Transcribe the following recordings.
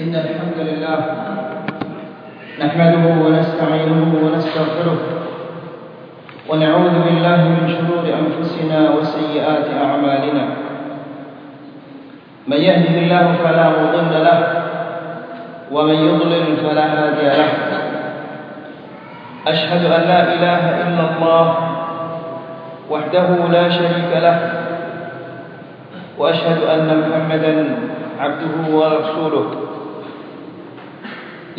إن الحمد لله نحمده ونستعينه ونستغفره ونعوذ بالله من شرور أنفسنا وسيئات أعمالنا. من يهده الله فلا مضل له ومن يضلل فلا هادي له. أشهد أن لا إله إلا الله وحده لا شريك له وأشهد أن محمدا عبده ورسوله.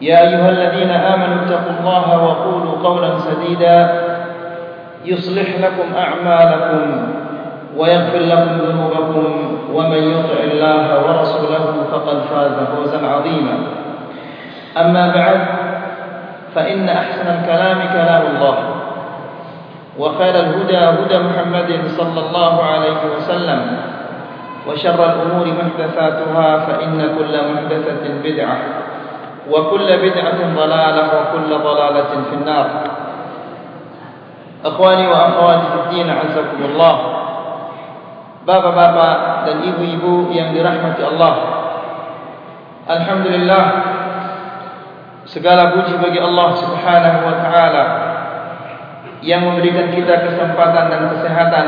يا أيها الذين آمنوا اتقوا الله وقولوا قولا سديدا يصلح لكم أعمالكم ويغفر لكم ذنوبكم ومن يطع الله ورسوله فقد فاز فوزا عظيما. أما بعد فإن أحسن الكلام كلام الله وخير الهدى هدى محمد صلى الله عليه وسلم وشر الأمور محدثاتها فإن كل محدثة بدعة. وكل بدعة ضلالة وكل ضلالة في النار أخواني وأخواتي في الدين عزكم الله Bapak-bapak dan ibu-ibu yang dirahmati Allah Alhamdulillah Segala puji bagi Allah subhanahu wa ta'ala Yang memberikan kita kesempatan dan kesehatan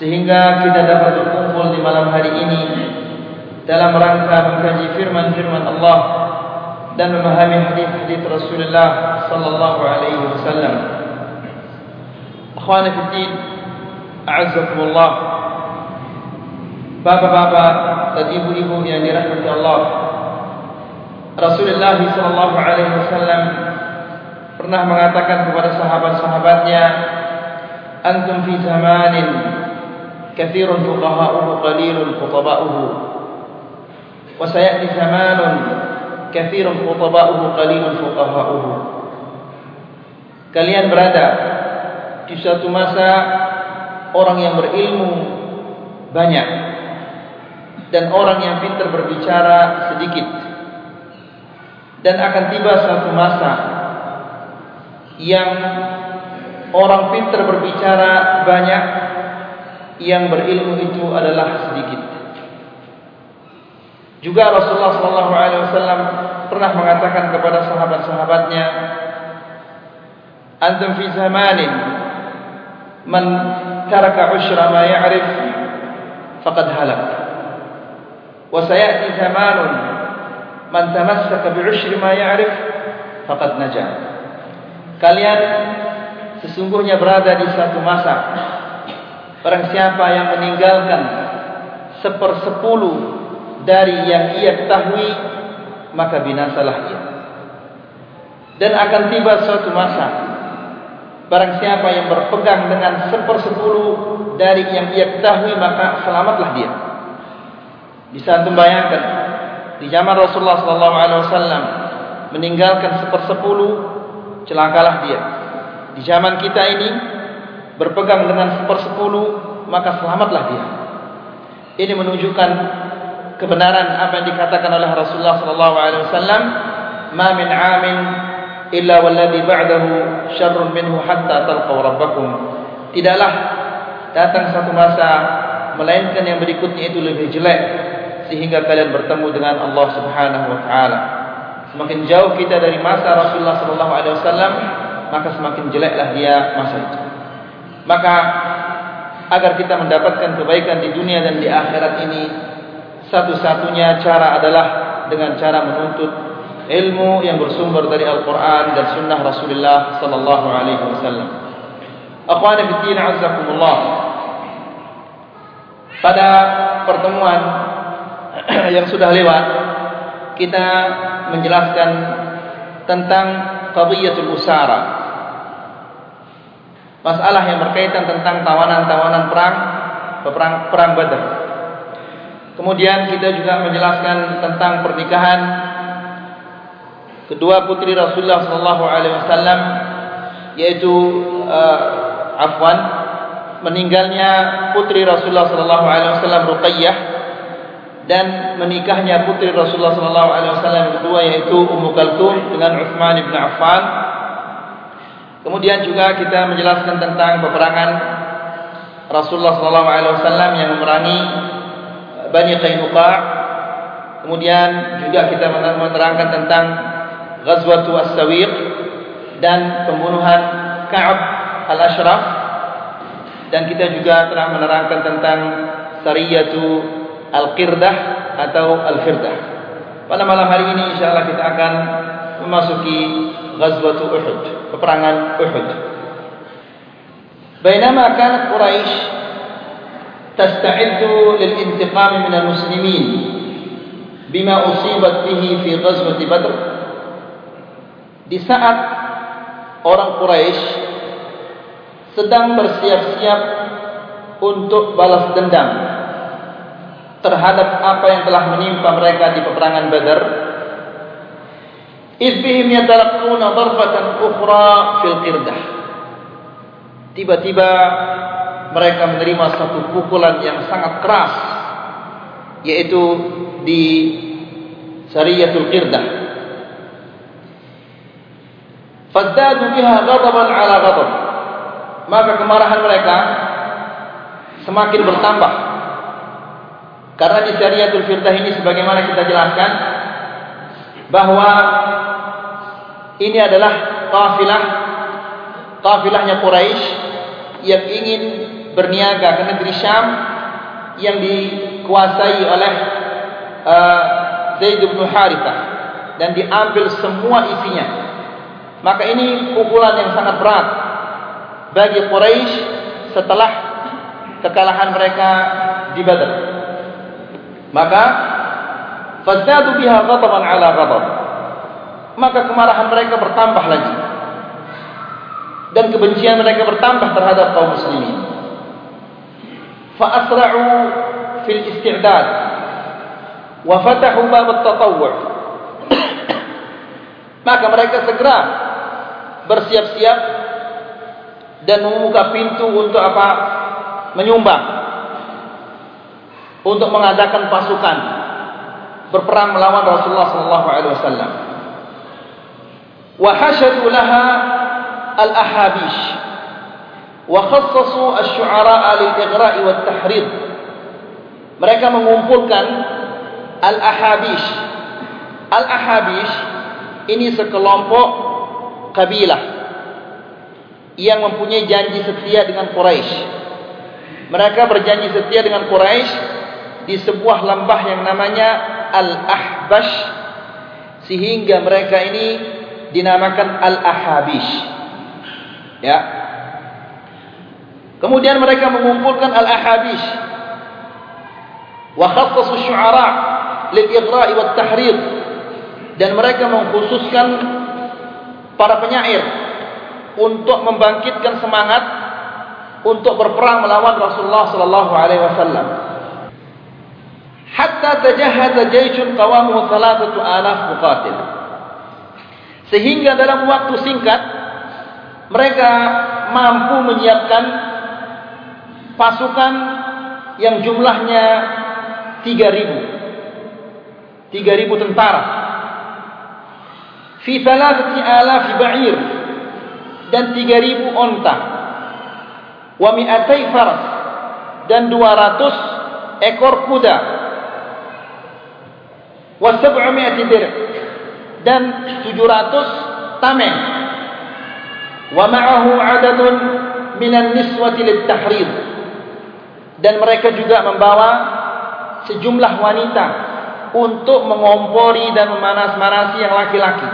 Sehingga kita dapat berkumpul di malam hari ini Dalam rangka mengkaji firman-firman Allah Dan memahami hadis-hadis Rasulullah sallallahu alaihi wasallam. Akhwani fi din A'azzakumullah. Bapak-bapak dan ibu-ibu yang dirahmati Allah. Rasulullah sallallahu alaihi wasallam pernah mengatakan kepada sahabat-sahabatnya antum fi zamanin kathirun fuqaha'uhu qalilun khutaba'uhu wa sayati zamanun kathirun khutaba'uhu qalilun fuqaha'uhu. Kalian berada di suatu masa orang yang berilmu banyak dan orang yang pintar berbicara sedikit. Dan akan tiba suatu masa yang orang pintar berbicara banyak yang berilmu itu adalah sedikit juga Rasulullah wasallam pernah mengatakan kepada sahabat-sahabatnya antum fi zamanin man taraka ushra ma ya'rif faqad halak. Wa sayati zamanun man tamassaka bi ushri ma ya'rif faqad najah kalian sesungguhnya berada di satu masa. Barang siapa yang meninggalkan sepersepuluh dari yang ia ketahui maka binasalah ia dan akan tiba suatu masa barang siapa yang berpegang dengan sepersepuluh dari yang ia ketahui maka selamatlah dia bisa antum bayangkan di zaman Rasulullah wasallam meninggalkan sepersepuluh celakalah dia. Di zaman kita ini berpegang dengan sepersepuluh maka selamatlah dia. Ini menunjukkan kebenaran apa yang dikatakan oleh Rasulullah sallallahu alaihi wasallam, "Ma min 'amin illa walladhi ba'dahu syarrun minhu hatta talqaw rabbakum." Tidaklah datang satu masa melainkan yang berikutnya itu lebih jelek sehingga kalian bertemu dengan Allah Subhanahu wa taala. Semakin jauh kita dari masa Rasulullah sallallahu alaihi wasallam, maka semakin jeleklah dia masa itu. Maka agar kita mendapatkan kebaikan di dunia dan di akhirat ini, satu-satunya cara adalah dengan cara menuntut ilmu yang bersumber dari Al-Qur'an dan sunnah Rasulullah sallallahu alaihi wasallam. Akhwani fi din azzakumullah. Pada pertemuan yang sudah lewat kita menjelaskan tentang qadiyatul usara masalah yang berkaitan tentang tawanan-tawanan perang perang perang Badar Kemudian kita juga menjelaskan tentang pernikahan kedua putri Rasulullah sallallahu alaihi wasallam yaitu uh, afwan meninggalnya putri Rasulullah sallallahu alaihi wasallam Ruqayyah dan menikahnya putri Rasulullah sallallahu alaihi wasallam kedua yaitu Ummu Kalthum dengan Utsman bin Affan. Kemudian juga kita menjelaskan tentang peperangan Rasulullah sallallahu alaihi wasallam yang memerangi Bani Qainuqa. Kemudian juga kita menerangkan tentang Ghazwatu As-Sawiq dan pembunuhan Ka'ab Al-Ashraf dan kita juga telah menerangkan tentang Sariyatu Al-Qirdah atau Al-Firdah. Pada malam hari ini insyaallah kita akan memasuki Ghazwatu Uhud, peperangan Uhud. Bainama kanat Quraisy lil intiqam min al-muslimin bima usibat bihi fi ghazwati Badr di saat orang Quraisy sedang bersiap-siap untuk balas dendam terhadap apa yang telah menimpa mereka di peperangan Badar izbihim yatalaqquna darbatan ukhra fil qirdah tiba-tiba mereka menerima satu pukulan yang sangat keras yaitu di Sariyatul Qirdah Fazdadu biha ghadaban ala ghadab. Maka kemarahan mereka semakin bertambah. Karena di syariatul firdah ini sebagaimana kita jelaskan bahwa ini adalah kafilah kafilahnya Quraisy yang ingin berniaga ke negeri Syam yang dikuasai oleh uh, Zaid bin Harithah dan diambil semua isinya maka ini pukulan yang sangat berat bagi Quraisy setelah kekalahan mereka di Badar. Maka fazadu biha ghadaban ala ghadab. Maka kemarahan mereka bertambah lagi. Dan kebencian mereka bertambah terhadap kaum muslimin. Fil isti'dad wa fatahu bab at-tatawwu'. Maka mereka segera bersiap-siap dan membuka pintu untuk apa? Menyumbang. Untuk mengadakan pasukan berperang melawan Rasulullah sallallahu alaihi wasallam. Wa hashadu laha al-ahabish khassasu asy-syu'ara'a lil-ighra'i wat-tahrid. Mereka mengumpulkan al-ahabish. Al-ahabish ini sekelompok kabilah yang mempunyai janji setia dengan Quraisy. Mereka berjanji setia dengan Quraisy di sebuah lembah yang namanya Al-Ahbash sehingga mereka ini dinamakan Al-Ahabish. Ya. Kemudian mereka mengumpulkan Al-Ahabish wa khassasu syu'ara lil-ighra'i wat-tahrid dan mereka mengkhususkan para penyair untuk membangkitkan semangat untuk berperang melawan Rasulullah sallallahu alaihi wasallam. Hatta tajahhaza jayshun qawamuhu 3000 muqatil. Sehingga dalam waktu singkat mereka mampu menyiapkan pasukan yang jumlahnya 3000. 3000 tentara. Fi thalathati alaf ba'ir. Dan 3000 onta. Wa mi'atai faras. Dan 200 ekor kuda. Wa sab'umi'ati dir dan 700 tameng. Wa ma'ahu 'adadun minan niswati lit-tahrid dan mereka juga membawa sejumlah wanita untuk mengompori dan memanas-manasi yang laki-laki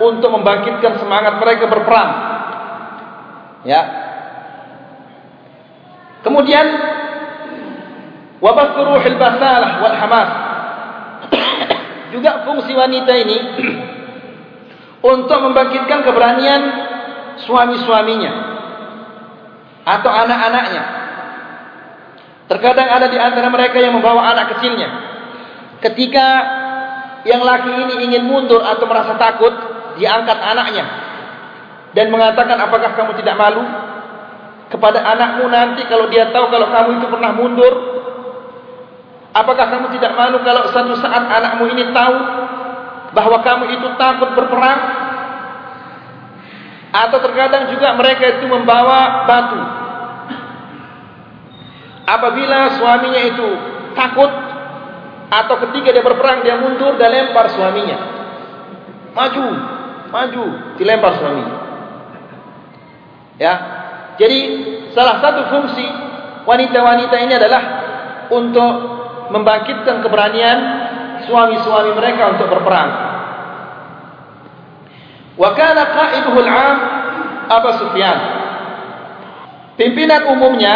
untuk membangkitkan semangat mereka berperang. Ya. Kemudian wabah ruhil basalah wal hamas. Juga fungsi wanita ini untuk membangkitkan keberanian suami-suaminya atau anak-anaknya. Terkadang ada di antara mereka yang membawa anak kecilnya Ketika yang laki ini ingin mundur atau merasa takut, diangkat anaknya dan mengatakan, "Apakah kamu tidak malu kepada anakmu nanti kalau dia tahu kalau kamu itu pernah mundur? Apakah kamu tidak malu kalau satu saat anakmu ini tahu bahwa kamu itu takut berperang?" Atau terkadang juga mereka itu membawa batu. Apabila suaminya itu takut atau ketika dia berperang dia mundur dan lempar suaminya. Maju, maju, dilempar suaminya. Ya. Jadi salah satu fungsi wanita-wanita ini adalah untuk membangkitkan keberanian suami-suami mereka untuk berperang. Wa kana qa'iduhu al-'am Abu Sufyan. Pimpinan umumnya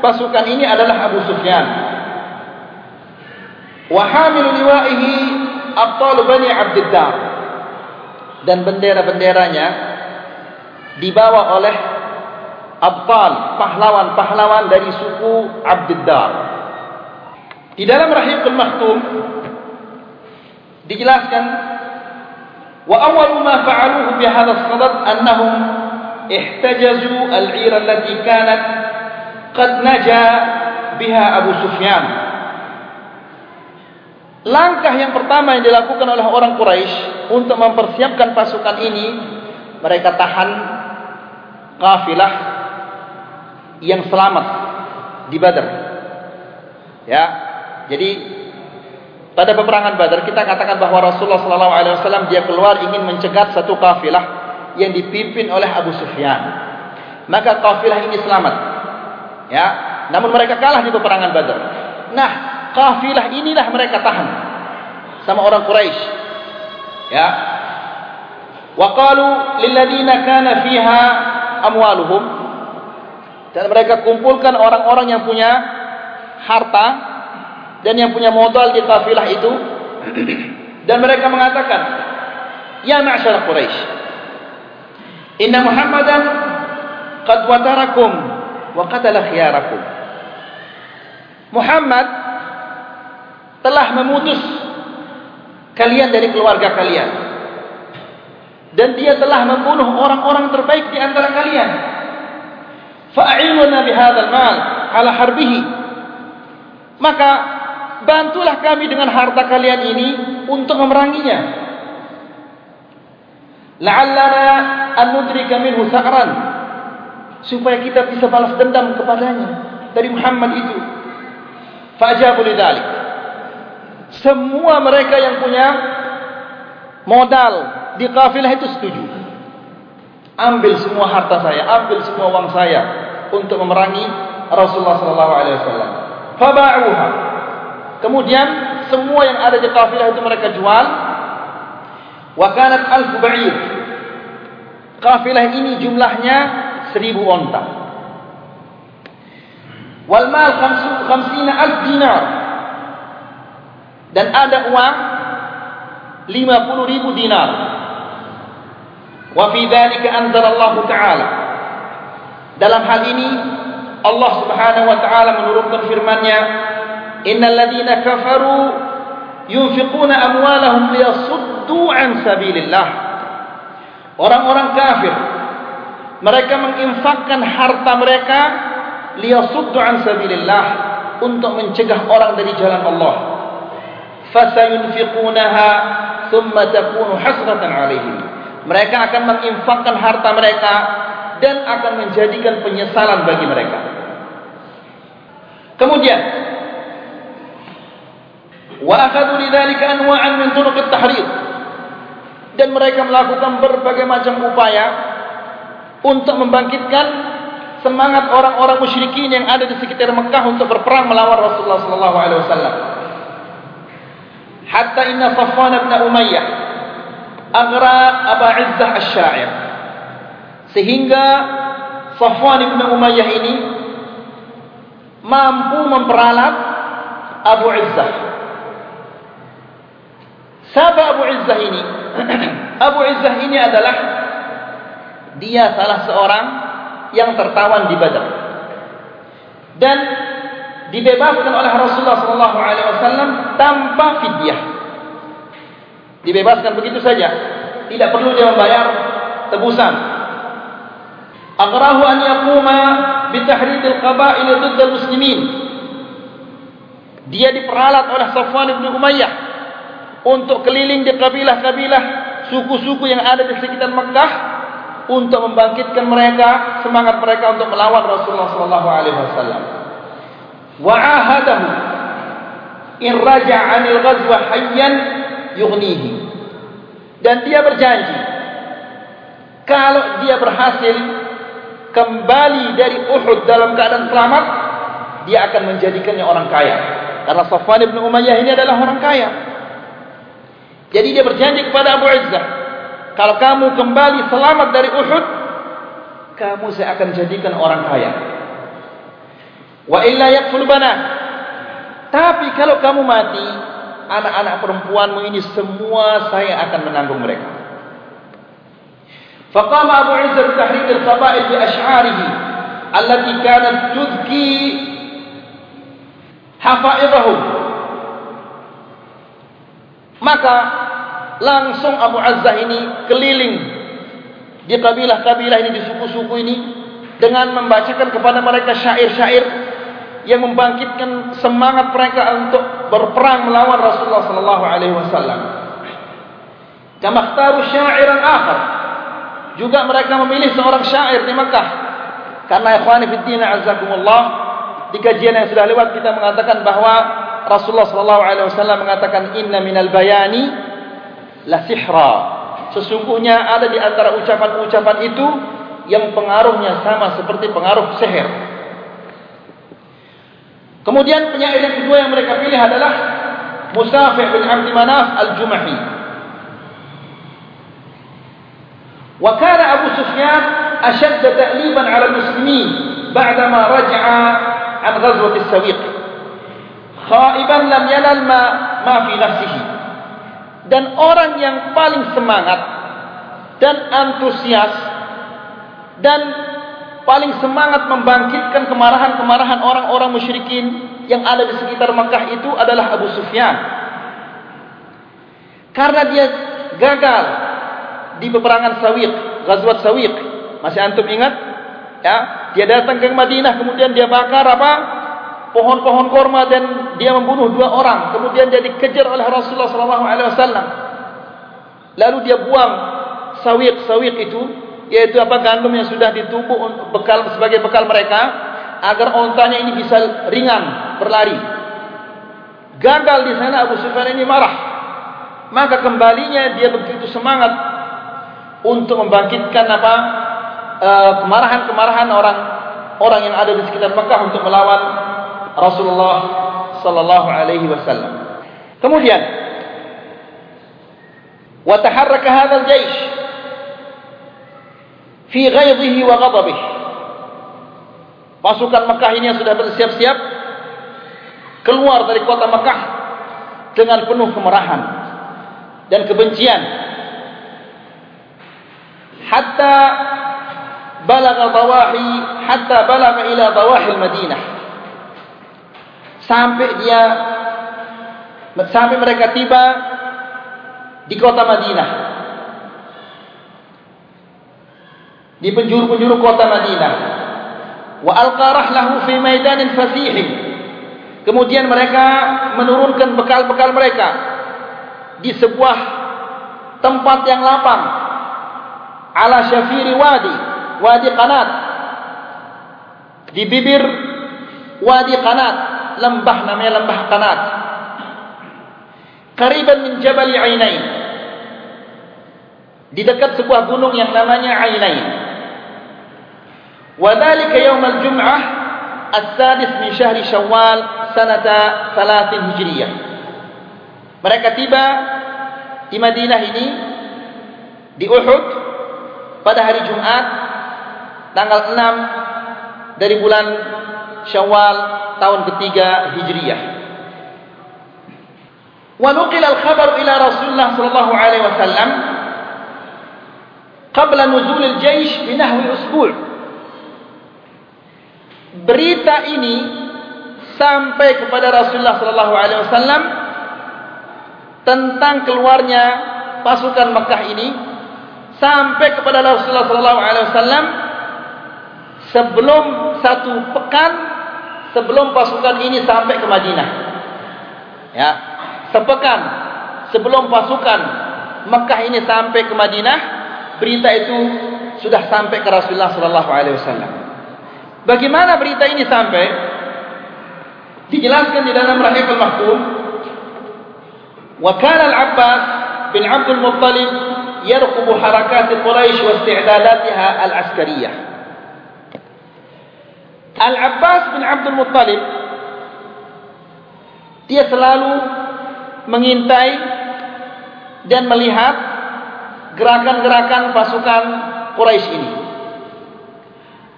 pasukan ini adalah Abu Sufyan. Wa hamilu liwa'ihi abtal bani abdiddar. Dan bendera-benderanya dibawa oleh abtal pahlawan-pahlawan dari suku abdiddar. Di dalam rahiqul maktum dijelaskan wa awwalu ma fa'aluhu bi hadha as-sadad annahum ihtajazu al-'ira allati kanat qad naja biha Abu Sufyan Langkah yang pertama yang dilakukan oleh orang Quraisy untuk mempersiapkan pasukan ini, mereka tahan kafilah yang selamat di Badar. Ya, jadi pada peperangan Badar kita katakan bahwa Rasulullah SAW dia keluar ingin mencegat satu kafilah yang dipimpin oleh Abu Sufyan. Maka kafilah ini selamat. Ya, namun mereka kalah di peperangan Badar. Nah, kafilah inilah mereka tahan sama orang Quraisy. Ya. Wa qalu lil ladina kana fiha amwaluhum dan mereka kumpulkan orang-orang yang punya harta dan yang punya modal di kafilah itu dan mereka mengatakan ya ma'syar Quraisy inna Muhammadan qad watarakum wa qatala khiyarakum. Muhammad telah memutus kalian dari keluarga kalian. Dan dia telah membunuh orang-orang terbaik di antara kalian. Fa'inuna bihadzal mal ala harbihi. Maka bantulah kami dengan harta kalian ini untuk memeranginya. La'allana an nudrika minhu sa'ran supaya kita bisa balas dendam kepadanya dari Muhammad itu fajabu lidzalik semua mereka yang punya modal di kafilah itu setuju. Ambil semua harta saya, ambil semua uang saya untuk memerangi Rasulullah sallallahu alaihi wasallam. Faba'uha. Kemudian semua yang ada di kafilah itu mereka jual. Wa kanat alf ba'ir. Kafilah ini jumlahnya seribu onta. Wal mal 50 alf dinar dan ada uang 50 ribu dinar. Wa fi dzalika anzalallahu ta'ala. Dalam hal ini Allah Subhanahu wa taala menurunkan firman-Nya, "Innal ladzina kafaru yunfiquna amwalahum liyasuddu an sabilillah." Orang-orang kafir mereka menginfakkan harta mereka liyasuddu an sabilillah untuk mencegah orang dari jalan Allah. Fasayunfiqunaha thumma takunu hasratan alaihim. Mereka akan menginfakkan harta mereka dan akan menjadikan penyesalan bagi mereka. Kemudian wa akhadhu lidzalika anwa'an min turuq at-tahrir dan mereka melakukan berbagai macam upaya untuk membangkitkan semangat orang-orang musyrikin yang ada di sekitar Mekah untuk berperang melawan Rasulullah sallallahu alaihi wasallam hatta inna Safwan bin Umayyah agra Abu Izzah Asy-Sya'ir sehingga Safwan bin Umayyah ini mampu memperalat Abu Izzah Siapa Abu Izzah ini? Abu Izzah ini adalah dia salah seorang yang tertawan di Badar. Dan dibebaskan oleh Rasulullah sallallahu alaihi wasallam tanpa fidyah. Dibebaskan begitu saja. Tidak perlu dia membayar tebusan. Agrahu an yaquma bi tahrid al-qaba'il ضد muslimin Dia diperalat oleh Safwan bin Umayyah untuk keliling di kabilah-kabilah suku-suku yang ada di sekitar Mekah untuk membangkitkan mereka semangat mereka untuk melawan Rasulullah sallallahu alaihi wasallam. Wa'ahadahu in raja'a 'anil ghazwa hayyan yughnihi. Dan dia berjanji kalau dia berhasil kembali dari Uhud dalam keadaan selamat, dia akan menjadikannya orang kaya. Karena Safwan bin Umayyah ini adalah orang kaya. Jadi dia berjanji kepada Abu Izzah, kalau kamu kembali selamat dari Uhud, kamu saya akan jadikan orang kaya. Wa illa yakful banat. Tapi kalau kamu mati, anak-anak perempuanmu ini semua saya akan menanggung mereka. Faqama Abu Izzah tahrid al-qaba'il bi ash'arihi allati kanat tudki hafaidahum. Maka langsung Abu Azzah ini keliling di kabilah-kabilah ini di suku-suku ini dengan membacakan kepada mereka syair-syair yang membangkitkan semangat mereka untuk berperang melawan Rasulullah sallallahu alaihi wasallam. Kama ikhtaru sya'iran akhar. Juga mereka memilih seorang syair di Makkah. Karena ikhwani fi din azzakumullah di kajian yang sudah lewat kita mengatakan bahawa Rasulullah sallallahu alaihi wasallam mengatakan inna minal bayani la sihra. Sesungguhnya ada di antara ucapan-ucapan itu yang pengaruhnya sama seperti pengaruh sihir. Kemudian penyair yang kedua yang mereka pilih adalah Musafi' bin Abdi Manaf Al-Jumahi. Wa kana Abu Sufyan ashadd ta'liban 'ala al-muslimin ba'dama raja'a 'an ghazwat as-Sawiq. Khaiban lam yanal ma ma fi nafsihi. Dan orang yang paling semangat dan antusias dan paling semangat membangkitkan kemarahan-kemarahan orang-orang musyrikin yang ada di sekitar Makkah itu adalah Abu Sufyan. Karena dia gagal di peperangan Sawiq, Ghazwat Sawiq. Masih antum ingat? Ya, dia datang ke Madinah kemudian dia bakar apa? Pohon-pohon korma dan dia membunuh dua orang. Kemudian dia dikejar oleh Rasulullah wasallam. Lalu dia buang sawiq-sawiq itu yaitu apa gandum yang sudah ditumbuk untuk bekal sebagai bekal mereka agar ontanya ini bisa ringan berlari. Gagal di sana Abu Sufyan ini marah. Maka kembalinya dia begitu semangat untuk membangkitkan apa eh, kemarahan-kemarahan orang orang yang ada di sekitar Mekah untuk melawan Rasulullah sallallahu alaihi wasallam. Kemudian wa taharraka hadzal jaysh fi ghaidhihi wa ghadabihi. Pasukan Mekah ini yang sudah bersiap-siap keluar dari kota Mekah dengan penuh kemarahan dan kebencian. Hatta balagha dawahi hatta balagha ila dawahi Madinah. Sampai dia sampai mereka tiba di kota Madinah. di penjuru-penjuru kota Madinah. Wa alqarah lahu fi maidanin fasih. Kemudian mereka menurunkan bekal-bekal mereka di sebuah tempat yang lapang ala syafiri wadi, wadi qanat. Di bibir wadi qanat, lembah namanya lembah Tanat. Kariban min Jabal Ainain. Di dekat sebuah gunung yang namanya Ainain. Wa dhalika yawm al-jum'ah as-sadis min syahr Syawal sanata 3 Hijriah. Mereka tiba di Madinah ini di Uhud pada hari Jumat tanggal 6 dari bulan Syawal tahun ketiga Hijriyah. Wa nuqila al-khabar ila Rasulullah sallallahu alaihi wasallam qabla nuzul al-jaysh bi nahwi usbu' berita ini sampai kepada Rasulullah sallallahu alaihi wasallam tentang keluarnya pasukan Mekah ini sampai kepada Rasulullah sallallahu alaihi wasallam sebelum satu pekan sebelum pasukan ini sampai ke Madinah. Ya, sepekan sebelum pasukan Mekah ini sampai ke Madinah, berita itu sudah sampai ke Rasulullah sallallahu alaihi wasallam. Bagaimana berita ini sampai? Dijelaskan di dalam Rahimul Mahfuz. Wa kana al-Abbas bin Abdul Muttalib yarqubu harakat Quraisy wa isti'dadatiha al-askariyah. Al-Abbas bin Abdul Muttalib dia selalu mengintai dan melihat gerakan-gerakan pasukan Quraisy ini.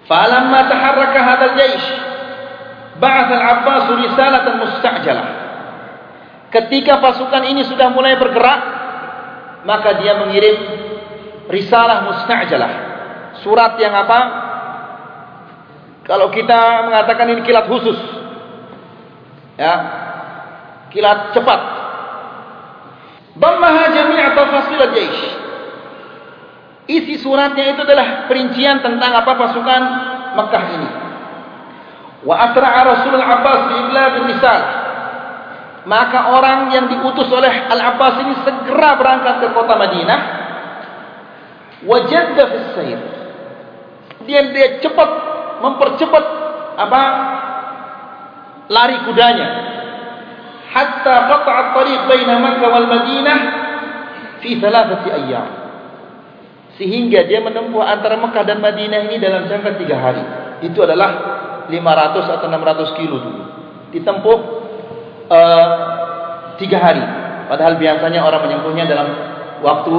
Falamma taharraka hadzal jaysh ba'ath al-Abbas risalatan musta'jalah. Ketika pasukan ini sudah mulai bergerak, maka dia mengirim risalah musta'jalah. Surat yang apa? Kalau kita mengatakan ini kilat khusus. Ya. Kilat cepat. Dammaha jami' tafasil al-jaysh. Isi suratnya itu adalah perincian tentang apa pasukan Mekah ini. Wa asra'a Rasul Al-Abbas bi iblagh misal. Maka orang yang diutus oleh Al-Abbas ini segera berangkat ke kota Madinah. Wajadda fi sayr. Dia dia cepat mempercepat apa lari kudanya hatta qata'a at-tariq baina Makkah wal Madinah fi thalathati ayyam sehingga dia menempuh antara Mekah dan Madinah ini dalam jangka tiga hari. Itu adalah 500 atau 600 kilo dulu. Ditempuh uh, tiga hari. Padahal biasanya orang menempuhnya dalam waktu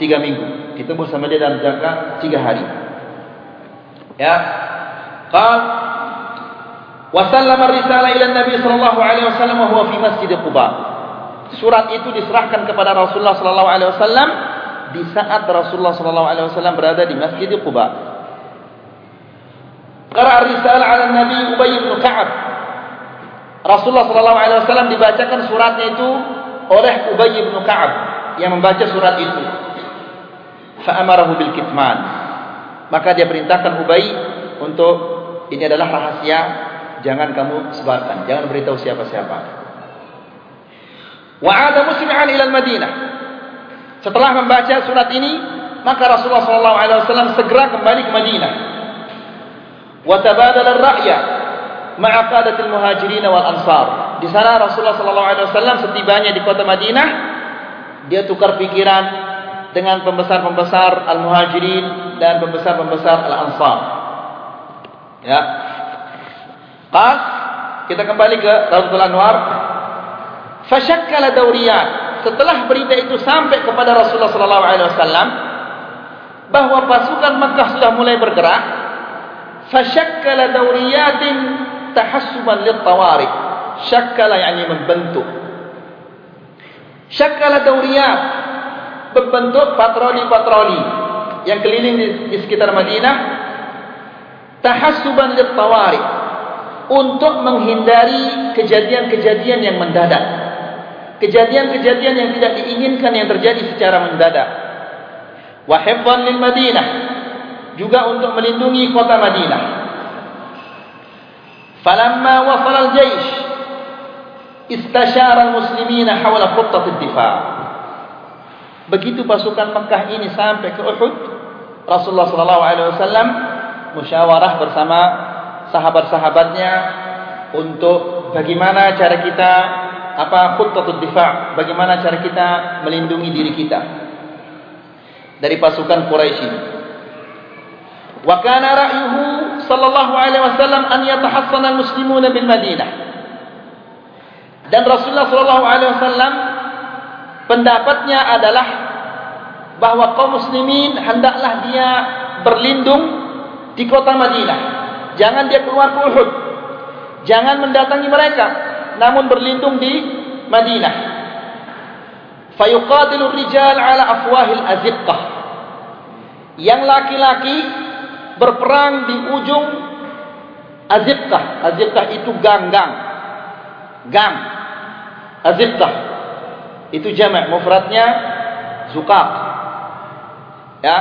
tiga minggu. Ditempuh sama dia dalam jangka tiga hari. Ya. Qal Wasallama risalah ila Nabi sallallahu alaihi wasallam wa huwa fi Masjid Quba. Surat itu diserahkan kepada Rasulullah sallallahu alaihi wasallam di saat Rasulullah sallallahu alaihi wasallam berada di Masjid Quba. Qara risalah ala Nabi Ubay bin Ka'ab. Rasulullah sallallahu alaihi wasallam dibacakan suratnya itu oleh Ubay bin Ka'ab yang membaca surat itu. Fa amarahu bil kitman. Maka dia perintahkan Ubay untuk ini adalah rahasia jangan kamu sebarkan, jangan beritahu siapa-siapa. Wa'ada musliman ila al-Madinah. Setelah membaca surat ini, maka Rasulullah SAW segera kembali ke Madinah. Watabadal ar-ra'ya ma'a qadatil muhajirin wal ansar. Di sana Rasulullah SAW setibanya di kota Madinah, dia tukar pikiran dengan pembesar-pembesar al-muhajirin dan pembesar-pembesar al-ansar. Ya. Qas kita kembali ke Rasul Anwar. Fashakkala dawriyat setelah berita itu sampai kepada Rasulullah sallallahu alaihi wasallam bahwa pasukan Makkah sudah mulai bergerak fasyakkala dawriyatin tahassuban lit-tawari syakkala yakni membentuk syakkala dawriyat membentuk patroli-patroli yang keliling di, di sekitar Madinah tahassuban lit-tawari untuk menghindari kejadian-kejadian yang mendadak kejadian-kejadian yang tidak diinginkan yang terjadi secara mendadak. Wahibban lil Madinah juga untuk melindungi kota Madinah. Falamma wasal al-jaysh istashara al-muslimina hawla khuttat ad-difa'. Begitu pasukan Mekah ini sampai ke Uhud, Rasulullah sallallahu alaihi wasallam musyawarah bersama sahabat-sahabatnya untuk bagaimana cara kita apa khutbatul difa' bagaimana cara kita melindungi diri kita dari pasukan Quraisy ini. Wa kana ra'yuhu sallallahu alaihi wasallam an yatahassana almuslimun bil Madinah. Dan Rasulullah sallallahu alaihi wasallam pendapatnya adalah bahwa kaum muslimin hendaklah dia berlindung di kota Madinah jangan dia keluar ke Uhud jangan mendatangi mereka namun berlindung di Madinah. Fayuqatilu rijal ala afwahil aziqqah. Yang laki-laki berperang di ujung aziqqah. Aziqqah itu ganggang. gang azibtah itu jamak mufradnya zuqaq ya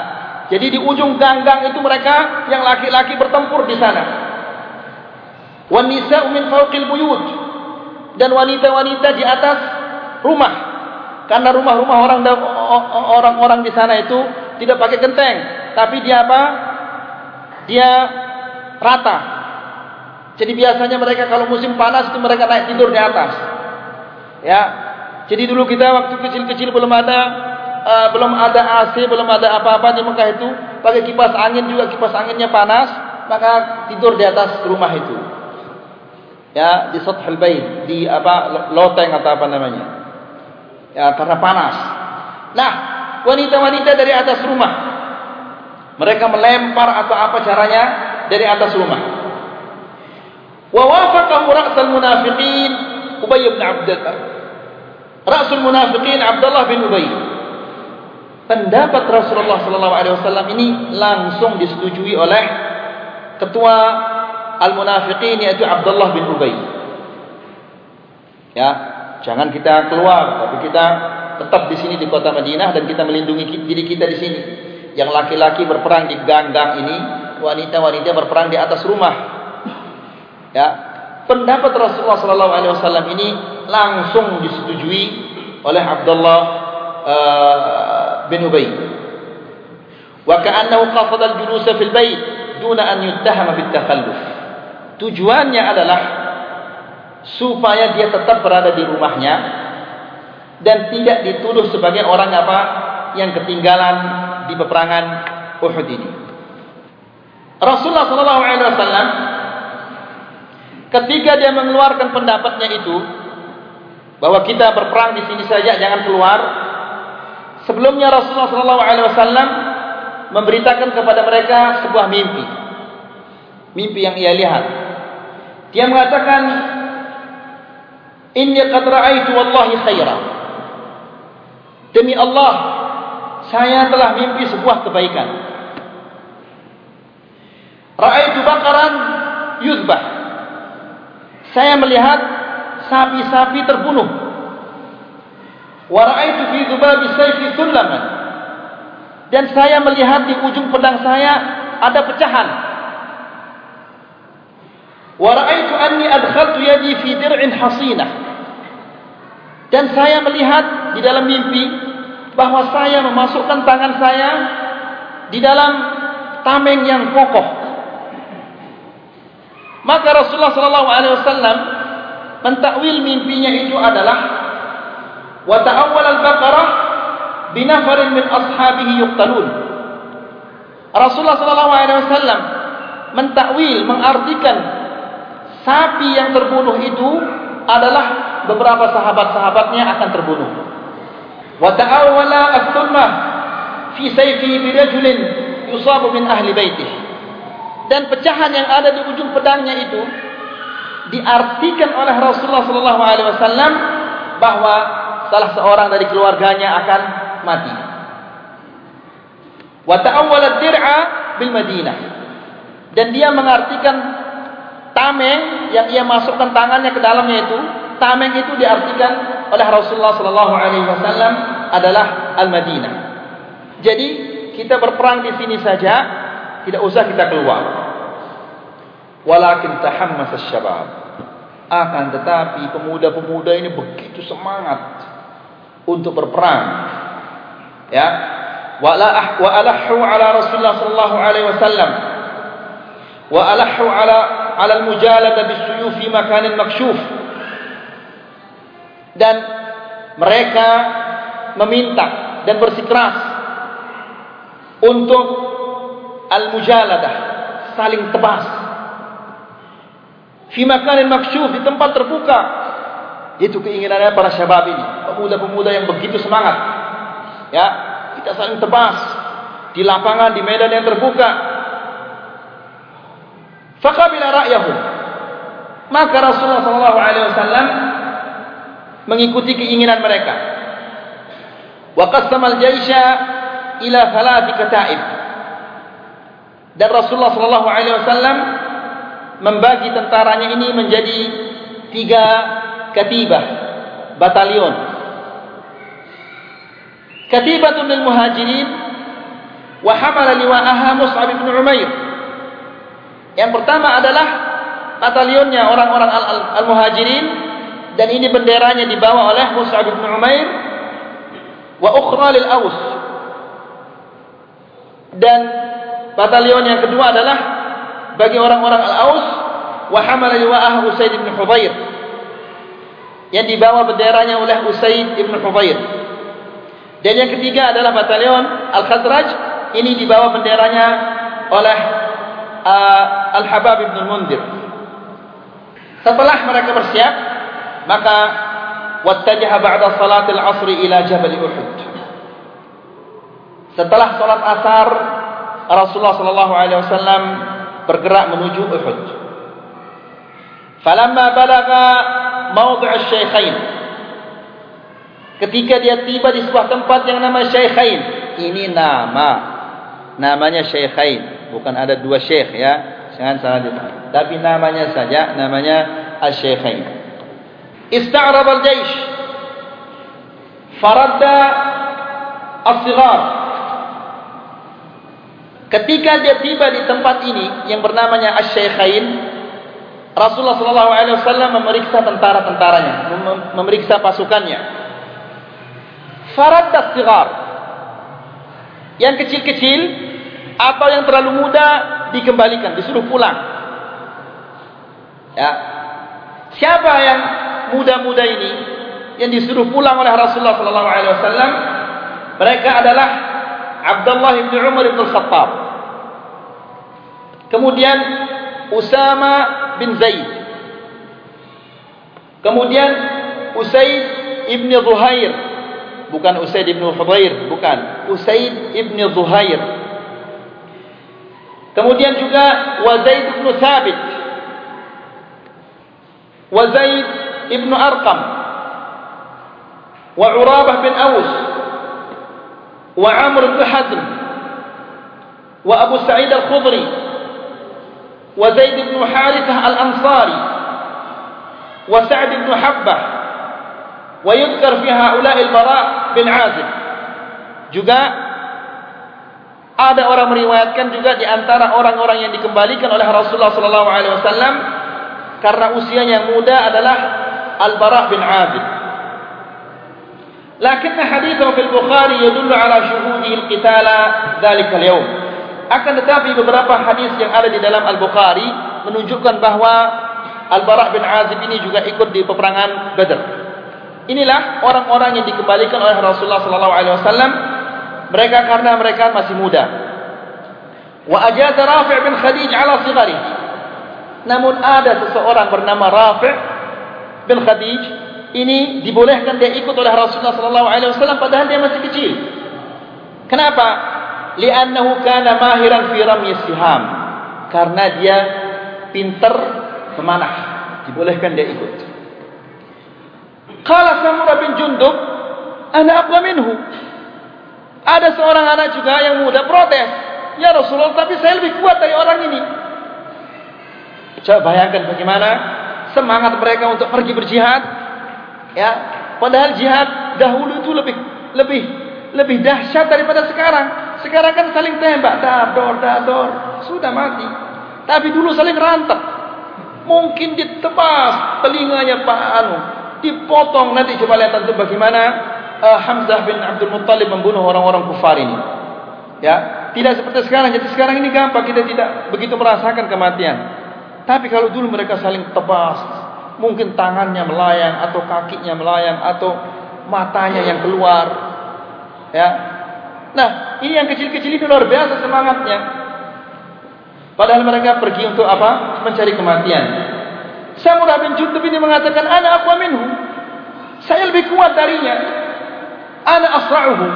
jadi di ujung gang-gang itu mereka yang laki-laki bertempur di sana. Wan nisa'u min fawqil buyut. Dan wanita-wanita di atas rumah. Karena rumah-rumah orang orang-orang di sana itu tidak pakai genteng. Tapi dia apa? Dia rata. Jadi biasanya mereka kalau musim panas itu mereka naik tidur di atas. Ya. Jadi dulu kita waktu kecil-kecil belum ada uh, belum ada AC belum ada apa-apa di Mekah itu. Pakai kipas angin juga kipas anginnya panas maka tidur di atas rumah itu. Ya di sathul bait di apa loteng atau apa namanya. Ya karena panas. Nah wanita-wanita dari atas rumah. Mereka melempar atau apa caranya dari atas rumah. Wa wafaqahu ra'sul munafiqin ubay bin abdullah ra'sul munafiqin abdullah bin ubay pendapat Rasulullah wasallam ini langsung disetujui oleh ketua al-munafiqin yaitu Abdullah bin Ubay. Ya, jangan kita keluar, tapi kita tetap di sini di kota Madinah dan kita melindungi diri kita di sini. Yang laki-laki berperang di gang-gang ini, wanita-wanita berperang di atas rumah. Ya, pendapat Rasulullah sallallahu alaihi wasallam ini langsung disetujui oleh Abdullah uh, bin Ubay. Wa ka'annahu qasada al-julus fil bait duna an yuttahama bit takhalluf. Tujuannya adalah supaya dia tetap berada di rumahnya dan tidak dituduh sebagai orang apa yang ketinggalan di peperangan Uhud ini. Rasulullah sallallahu alaihi wasallam ketika dia mengeluarkan pendapatnya itu bahwa kita berperang di sini saja jangan keluar sebelumnya Rasulullah wasallam memberitakan kepada mereka sebuah mimpi mimpi yang ia lihat dia mengatakan Inni qad ra'aitu wallahi khaira. Demi Allah, saya telah mimpi sebuah kebaikan. Ra'aitu baqaran yuzbah. Saya melihat sapi-sapi terbunuh. Wa ra'aitu fi dhubabi sayfi sullaman. Dan saya melihat di ujung pedang saya ada pecahan. Wa ra'aitu anni adkhaltu yadi fi dir'in hasinah dan saya melihat di dalam mimpi bahwa saya memasukkan tangan saya di dalam tameng yang kokoh. Maka Rasulullah sallallahu alaihi wasallam mentakwil mimpinya itu adalah wa ta'awwal al-baqarah binafarin min ashabihi yuqtalun Rasulullah sallallahu alaihi wasallam mentakwil mengartikan sapi yang terbunuh itu adalah beberapa sahabat-sahabatnya akan terbunuh. Wa ta'awwala as-sunnah fi sayfi bi rajulin yusabu min ahli baitih. Dan pecahan yang ada di ujung pedangnya itu diartikan oleh Rasulullah sallallahu alaihi wasallam bahwa salah seorang dari keluarganya akan mati. Wa ta'awwala ad-dir'a bil Madinah. Dan dia mengartikan tameng yang ia masukkan tangannya ke dalamnya itu tameng itu diartikan oleh Rasulullah sallallahu alaihi wasallam adalah al-Madinah. Jadi kita berperang di sini saja tidak usah kita keluar. Walakin tahammas asy-syabab. Akan tetapi pemuda-pemuda ini begitu semangat untuk berperang. Ya. Wa la wa alahu ala Rasulullah sallallahu alaihi wasallam. Wa alahu ala ala al-mujalada bis-suyuf fi makanin makshuf. Dan mereka meminta dan bersikeras untuk al-mujaladah saling tebas fi makanin makshuf di tempat terbuka itu keinginannya para syabab ini pemuda-pemuda yang begitu semangat ya kita saling tebas di lapangan di medan yang terbuka Fakabila ra'yahu. Maka Rasulullah wasallam mengikuti keinginan mereka. Wa qassama al-jaysha ila thalath kata'ib. Dan Rasulullah sallallahu alaihi wasallam membagi tentaranya ini menjadi tiga katibah batalion muhajirin wa hamala liwa'aha Mus'ab bin Umair. Yang pertama adalah batalionnya orang-orang al-muhajirin dan ini benderanya dibawa oleh Mus'ab bin Umair wa ukhra lil Aus. Dan batalion yang kedua adalah bagi orang-orang al-Aus wa hamala liwa'aha Usaid bin Hudayr yang dibawa benderanya oleh Usaid bin Hudayr dan yang ketiga adalah batalion Al-Khazraj. Ini dibawa benderanya oleh uh, Al-Habab bin Mundir setelah mereka bersiap maka wattajaha ba'da salat al-asr ila Jabal Uhud. Setelah salat asar Rasulullah sallallahu alaihi wasallam bergerak menuju Uhud. Falamma balagha mawdi' asy-syaikhain ketika dia tiba di sebuah tempat yang nama Syaikhain. Ini nama. Namanya Syekhain bukan ada dua syekh ya. Jangan salah dipahami tapi namanya saja namanya Asy-Syekhain ista'rab al-jaysh. Faradda as-sighar. Ketika dia tiba di tempat ini yang bernamanya Asy-Syekhain Rasulullah sallallahu alaihi wasallam memeriksa tentara-tentaranya memeriksa pasukannya faradda as-sighar yang kecil-kecil atau yang terlalu muda dikembalikan, disuruh pulang. Ya. Siapa yang muda-muda ini yang disuruh pulang oleh Rasulullah sallallahu alaihi wasallam? Mereka adalah Abdullah bin Umar bin Khattab. Kemudian Usama bin Zaid. Kemudian Usaid ibn Zuhair. Bukan Usaid ibn Hudair, bukan. Usaid ibn Zuhair. Kemudian juga Wazaid bin Thabit. Wazaid bin Arqam. Wa Urabah bin Aus. Wa Amr bin Hazm. Wa Abu Sa'id al-Khudri. Wa Zaid bin Harithah al-Ansari. Wa Sa'd Habbah. Wa yudkar fi haula'i al-Bara' bin Azib. Juga ada orang meriwayatkan juga di antara orang-orang yang dikembalikan oleh Rasulullah sallallahu alaihi wasallam karena usianya yang muda adalah Al-Bara' bin Azib. Lakinna hadithu fil Bukhari yadullu ala syuhudi al-qitala dhalika al-yawm. Akan tetapi beberapa hadis yang ada di dalam Al-Bukhari menunjukkan bahawa Al-Bara' bin Azib ini juga ikut di peperangan Badr. Inilah orang-orang yang dikembalikan oleh Rasulullah sallallahu alaihi wasallam mereka karena mereka masih muda. Wa ajaza Rafi' bin Khadij ala sigari. Namun ada seseorang bernama Rafi' bin Khadij ini dibolehkan dia ikut oleh Rasulullah sallallahu alaihi wasallam padahal dia masih kecil. Kenapa? Li'annahu kana mahiran fi ramyi siham. Karena dia pintar memanah. Dibolehkan dia ikut. Qala Samurah bin Jundub, "Ana aqwa minhu." Ada seorang anak juga yang muda protes. Ya Rasulullah, tapi saya lebih kuat dari orang ini. Coba bayangkan bagaimana semangat mereka untuk pergi berjihad. Ya, padahal jihad dahulu itu lebih lebih lebih dahsyat daripada sekarang. Sekarang kan saling tembak, dador, dador, sudah mati. Tapi dulu saling rantak. Mungkin ditebas telinganya Pak Anu, dipotong nanti coba lihat tentu bagaimana uh, Hamzah bin Abdul Muttalib membunuh orang-orang kufar ini. Ya, tidak seperti sekarang. Jadi sekarang ini gampang kita tidak begitu merasakan kematian. Tapi kalau dulu mereka saling tebas, mungkin tangannya melayang atau kakinya melayang atau matanya yang keluar. Ya. Nah, ini yang kecil-kecil itu luar biasa semangatnya. Padahal mereka pergi untuk apa? Mencari kematian. Samurah bin Jundub ini mengatakan, "Ana aqwa minhu." Saya lebih kuat darinya. Ana asra'uhu.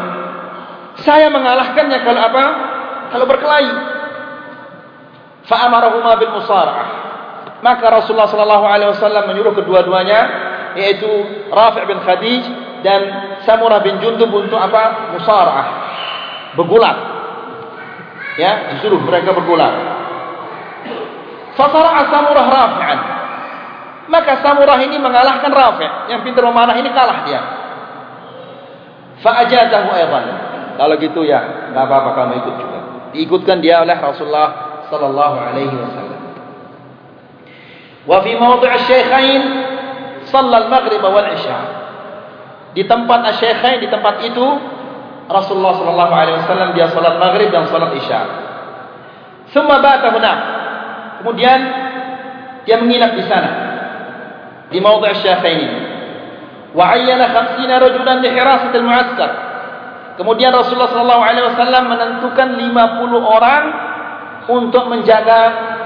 Saya mengalahkannya kalau apa? Kalau berkelahi. Fa amarahuma bil musara'ah. Maka Rasulullah sallallahu alaihi wasallam menyuruh kedua-duanya yaitu Rafi' bin Khadij dan Samurah bin Jundub untuk apa? Musara'ah. Bergulat. Ya disuruh mereka bergulat. Fa sara'a Samurah Rafi'an Maka Samurah ini mengalahkan Rafi' yang pintar memanah ini kalah dia. Fa'ajazahu aydan. Kalau gitu ya, enggak apa-apa kamu ikut juga. Diikutkan dia oleh Rasulullah sallallahu alaihi wasallam. Wa fi mawdi' asy-syaikhain shalla al-maghrib wal 'isha. Di tempat asy-syaikhain di tempat itu Rasulullah sallallahu alaihi wasallam dia salat maghrib dan salat isya. Semua bata huna. Kemudian dia menginap di sana di mawdi' syafaini wa ayyana 50 rajulan li hirasat al-mu'askar kemudian Rasulullah sallallahu alaihi wasallam menentukan 50 orang untuk menjaga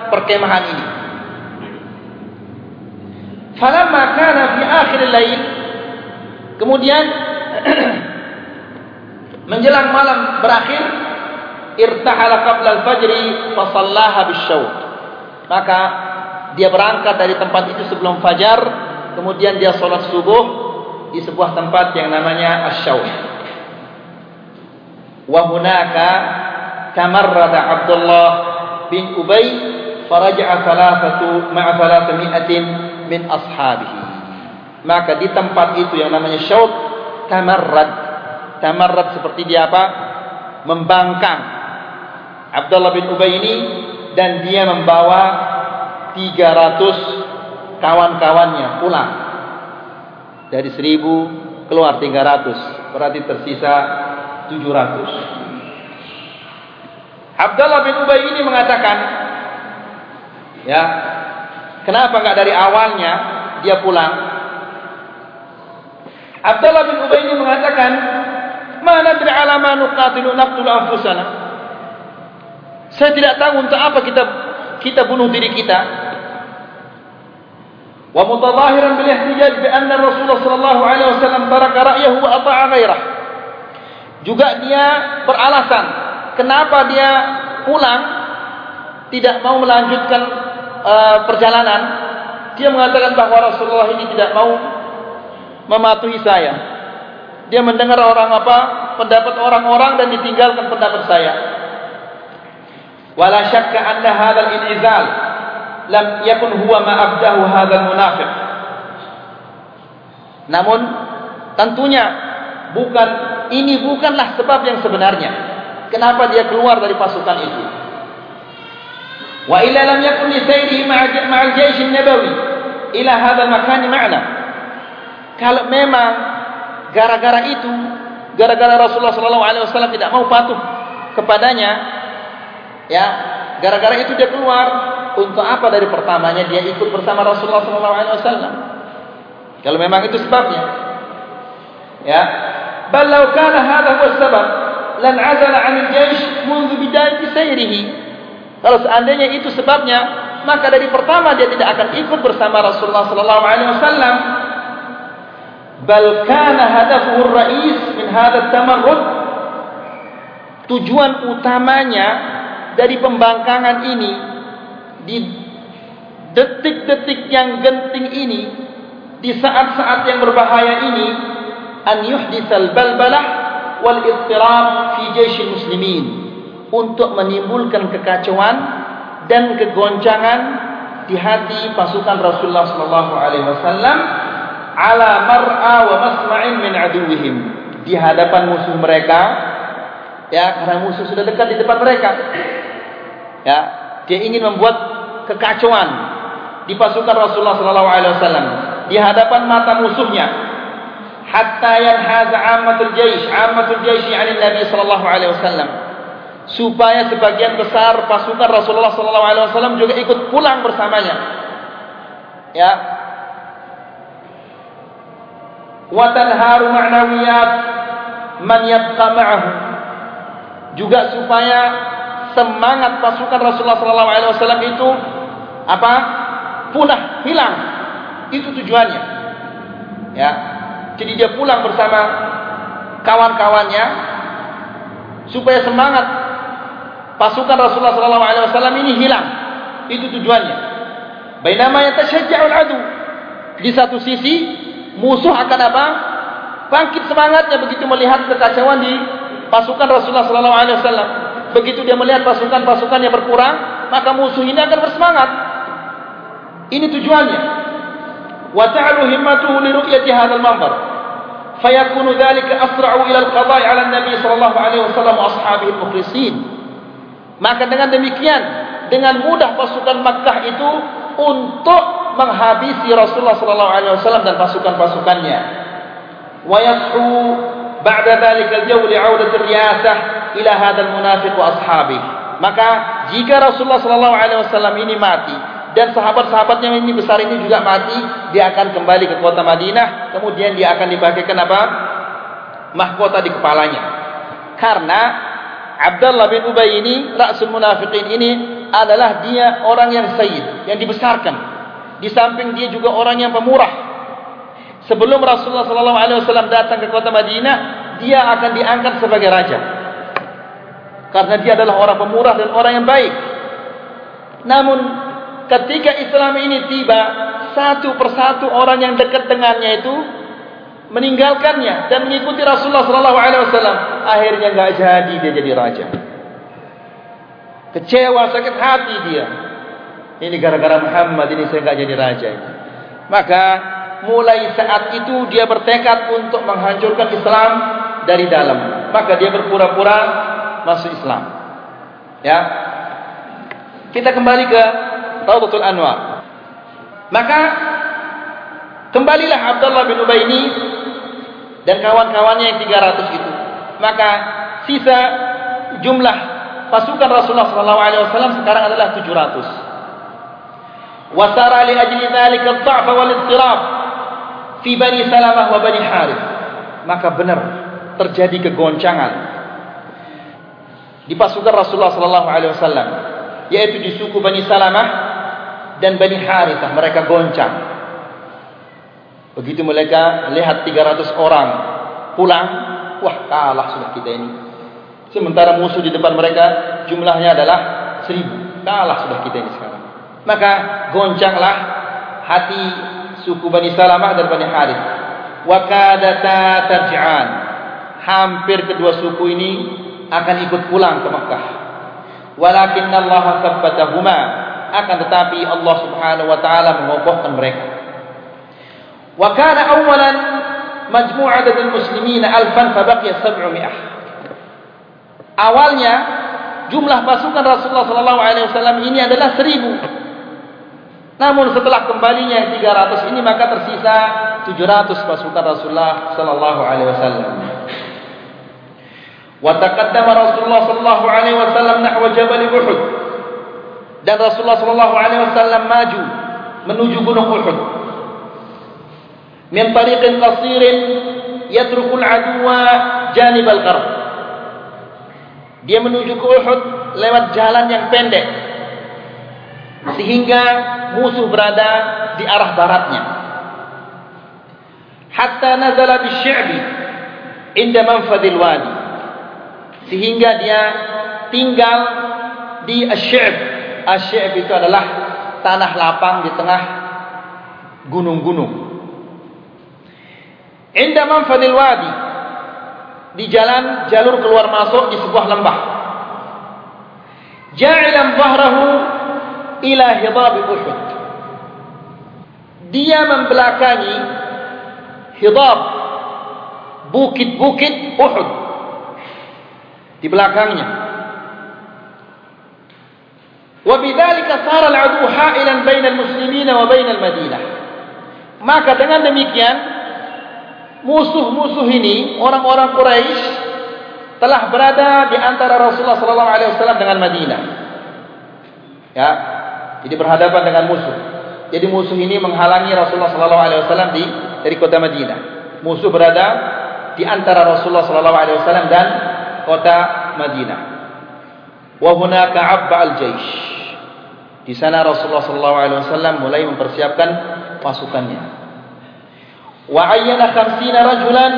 perkemahan ini. Falamma kana fi akhir al-lail kemudian menjelang malam berakhir irtahala qabla al-fajr fa sallaha bisyawt maka dia berangkat dari tempat itu sebelum fajar kemudian dia sholat subuh di sebuah tempat yang namanya Ash-Shawh wa hunaka tamarrada Abdullah bin Ubay faraja'a thalathatu ma'a thalathami'atin min ashabihi. Maka di tempat itu yang namanya Shawh tamarrad. Tamarrad seperti dia apa? Membangkang Abdullah bin Ubay ini dan dia membawa 300 kawan-kawannya pulang. Dari 1000 keluar 300 berarti tersisa 700 Abdullah bin Ubay ini mengatakan ya kenapa enggak dari awalnya dia pulang? Abdullah bin Ubay ini mengatakan mana nadri ala ma nuqatilu anfusana? Saya tidak tahu untuk apa kita kita bunuh diri kita ومتظاهرا بالاحتجاج بأن الرسول صلى الله عليه وسلم ترك رأيه وأطاع غيره juga dia beralasan kenapa dia pulang tidak mau melanjutkan uh, perjalanan dia mengatakan bahawa Rasulullah ini tidak mau mematuhi saya dia mendengar orang apa pendapat orang-orang dan ditinggalkan pendapat saya wala syakka anna hadzal in'izal lam yakun huwa ma abdahu hadzal munafiq. Namun tentunya bukan ini bukanlah sebab yang sebenarnya. Kenapa dia keluar dari pasukan itu? Wa illa lam yakun li sayrihi ma'al jaysh an-nabawi. Ila hadzal makan ma'na. Kalau memang gara-gara itu gara-gara Rasulullah sallallahu alaihi wasallam tidak mau patuh kepadanya ya gara-gara itu dia keluar untuk apa dari pertamanya dia ikut bersama Rasulullah SAW? Kalau memang itu sebabnya, ya. Balau kana hada huwa sebab, lan azala anil jaysh mundu bidayati sayrihi. Kalau seandainya itu sebabnya, maka dari pertama dia tidak akan ikut bersama Rasulullah SAW. Bal kana hadafuhu rais min hada tamarrud. Tujuan utamanya dari pembangkangan ini di detik-detik yang genting ini di saat-saat yang berbahaya ini an yuhditsal balbalah wal ittirab fi jaysh muslimin. Untuk menimbulkan kekacauan dan kegoncangan di hati pasukan Rasulullah sallallahu alaihi wasallam ala mar'a wa masma'in min aduwwihim. Di hadapan musuh mereka ya karena musuh sudah dekat di depan mereka. Ya dia ingin membuat kekacauan di pasukan Rasulullah sallallahu alaihi wasallam di hadapan mata musuhnya. Hatta yanhaza ammatul jaysh ammatul jaysh yani Nabi sallallahu alaihi wasallam. Supaya sebagian besar pasukan Rasulullah sallallahu alaihi wasallam juga ikut pulang bersamanya. Ya. Wa tanharu ma'nawiyat man yabqa ma'ahu. Juga supaya semangat pasukan Rasulullah sallallahu alaihi wasallam itu apa? punah, hilang. Itu tujuannya. Ya. Jadi dia pulang bersama kawan-kawannya supaya semangat pasukan Rasulullah sallallahu alaihi wasallam ini hilang. Itu tujuannya. Bainama yatashajja'ul adu. Di satu sisi musuh akan apa? Bangkit semangatnya begitu melihat kekacauan di pasukan Rasulullah sallallahu alaihi wasallam. Begitu dia melihat pasukan-pasukan yang berkurang, maka musuh ini akan bersemangat. Ini tujuannya. wa ta'lu himmatuhu li ru'yati hadzal manzar fayakunu dhalika asra'u ila al-qada'i 'ala an-nabi sallallahu alaihi wasallam wa ashabihi al-mukhlisin. Maka dengan demikian dengan mudah pasukan Makkah itu untuk menghabisi Rasulullah sallallahu alaihi wasallam dan pasukan-pasukannya. Wa yashu ba'da dhalika al-jawl 'audat ar-riyasah ila hadha al-munafiq wa ashabihi. Maka jika Rasulullah sallallahu alaihi wasallam ini mati dan sahabat-sahabatnya ini besar ini juga mati, dia akan kembali ke kota Madinah, kemudian dia akan dibagikan apa? mahkota di kepalanya. Karena Abdullah bin Ubay ini, Ra'sul Munafiqin ini adalah dia orang yang sayyid, yang dibesarkan. Di samping dia juga orang yang pemurah. Sebelum Rasulullah sallallahu alaihi wasallam datang ke kota Madinah, dia akan diangkat sebagai raja. Karena dia adalah orang pemurah dan orang yang baik. Namun ketika Islam ini tiba, satu persatu orang yang dekat dengannya itu meninggalkannya dan mengikuti Rasulullah sallallahu alaihi wasallam. Akhirnya enggak jadi dia jadi raja. Kecewa, sakit hati dia. Ini gara-gara Muhammad ini saya enggak jadi raja ini. Maka mulai saat itu dia bertekad untuk menghancurkan Islam dari dalam. Maka dia berpura-pura masuk Islam. Ya. Kita kembali ke Raudatul Anwar. Maka kembalilah Abdullah bin Ubay ini dan kawan-kawannya yang 300 itu. Maka sisa jumlah pasukan Rasulullah wasallam sekarang adalah 700. Wasara li ajli dzalika ad-dha'f wal istirab fi Bani Salamah wa Bani Harith. Maka benar terjadi kegoncangan di pasukan Rasulullah sallallahu alaihi wasallam yaitu di suku Bani Salamah dan Bani Harithah mereka goncang. Begitu mereka lihat 300 orang pulang, wah kalah sudah kita ini. Sementara musuh di depan mereka jumlahnya adalah 1000. Kalah sudah kita ini sekarang. Maka goncanglah hati suku Bani Salamah dan Bani Harith. Wa kadata tarji'an. Hampir kedua suku ini akan ikut pulang ke Makkah. Walakin Allah sabbatahuma akan tetapi Allah Subhanahu wa taala mengokohkan mereka. Wa kana awalan majmu'at al-muslimin alfan fa baqiya 700. Awalnya jumlah pasukan Rasulullah sallallahu alaihi wasallam ini adalah 1000. Namun setelah kembalinya yang 300 ini maka tersisa 700 pasukan Rasulullah sallallahu alaihi wasallam. Wa taqaddama Rasulullah sallallahu alaihi wasallam nahwa Jabal Uhud dan Rasulullah wasallam maju menuju gunung Uhud. Min tariqin qasirin yatrukul aduwa janib al-qarb. Dia menuju ke Uhud lewat jalan yang pendek. Sehingga musuh berada di arah baratnya. Hatta nazala bisy'bi inda manfadil wadi. Sehingga dia tinggal di asy-sy'b Asy'ab itu adalah tanah lapang di tengah gunung-gunung. Inda manfadil wadi di jalan jalur keluar masuk di sebuah lembah. Ja'ilan dhahrahu ila hidab Uhud. Dia membelakangi hidab bukit-bukit Uhud di belakangnya. وبذلك صار العدو حائلا بين المسلمين وبين المدينة. ما dengan demikian musuh-musuh ini orang-orang Quraisy telah berada di antara Rasulullah sallallahu alaihi wasallam dengan Madinah. Ya jadi berhadapan dengan musuh. Jadi musuh ini menghalangi Rasulullah sallallahu alaihi wasallam di dari kota Madinah. Musuh berada di antara Rasulullah sallallahu alaihi wasallam dan kota Madinah wa hunaka abba al-jaysh Di sana Rasulullah sallallahu alaihi wasallam mulai mempersiapkan pasukannya. Wa ayyana 50 rajulan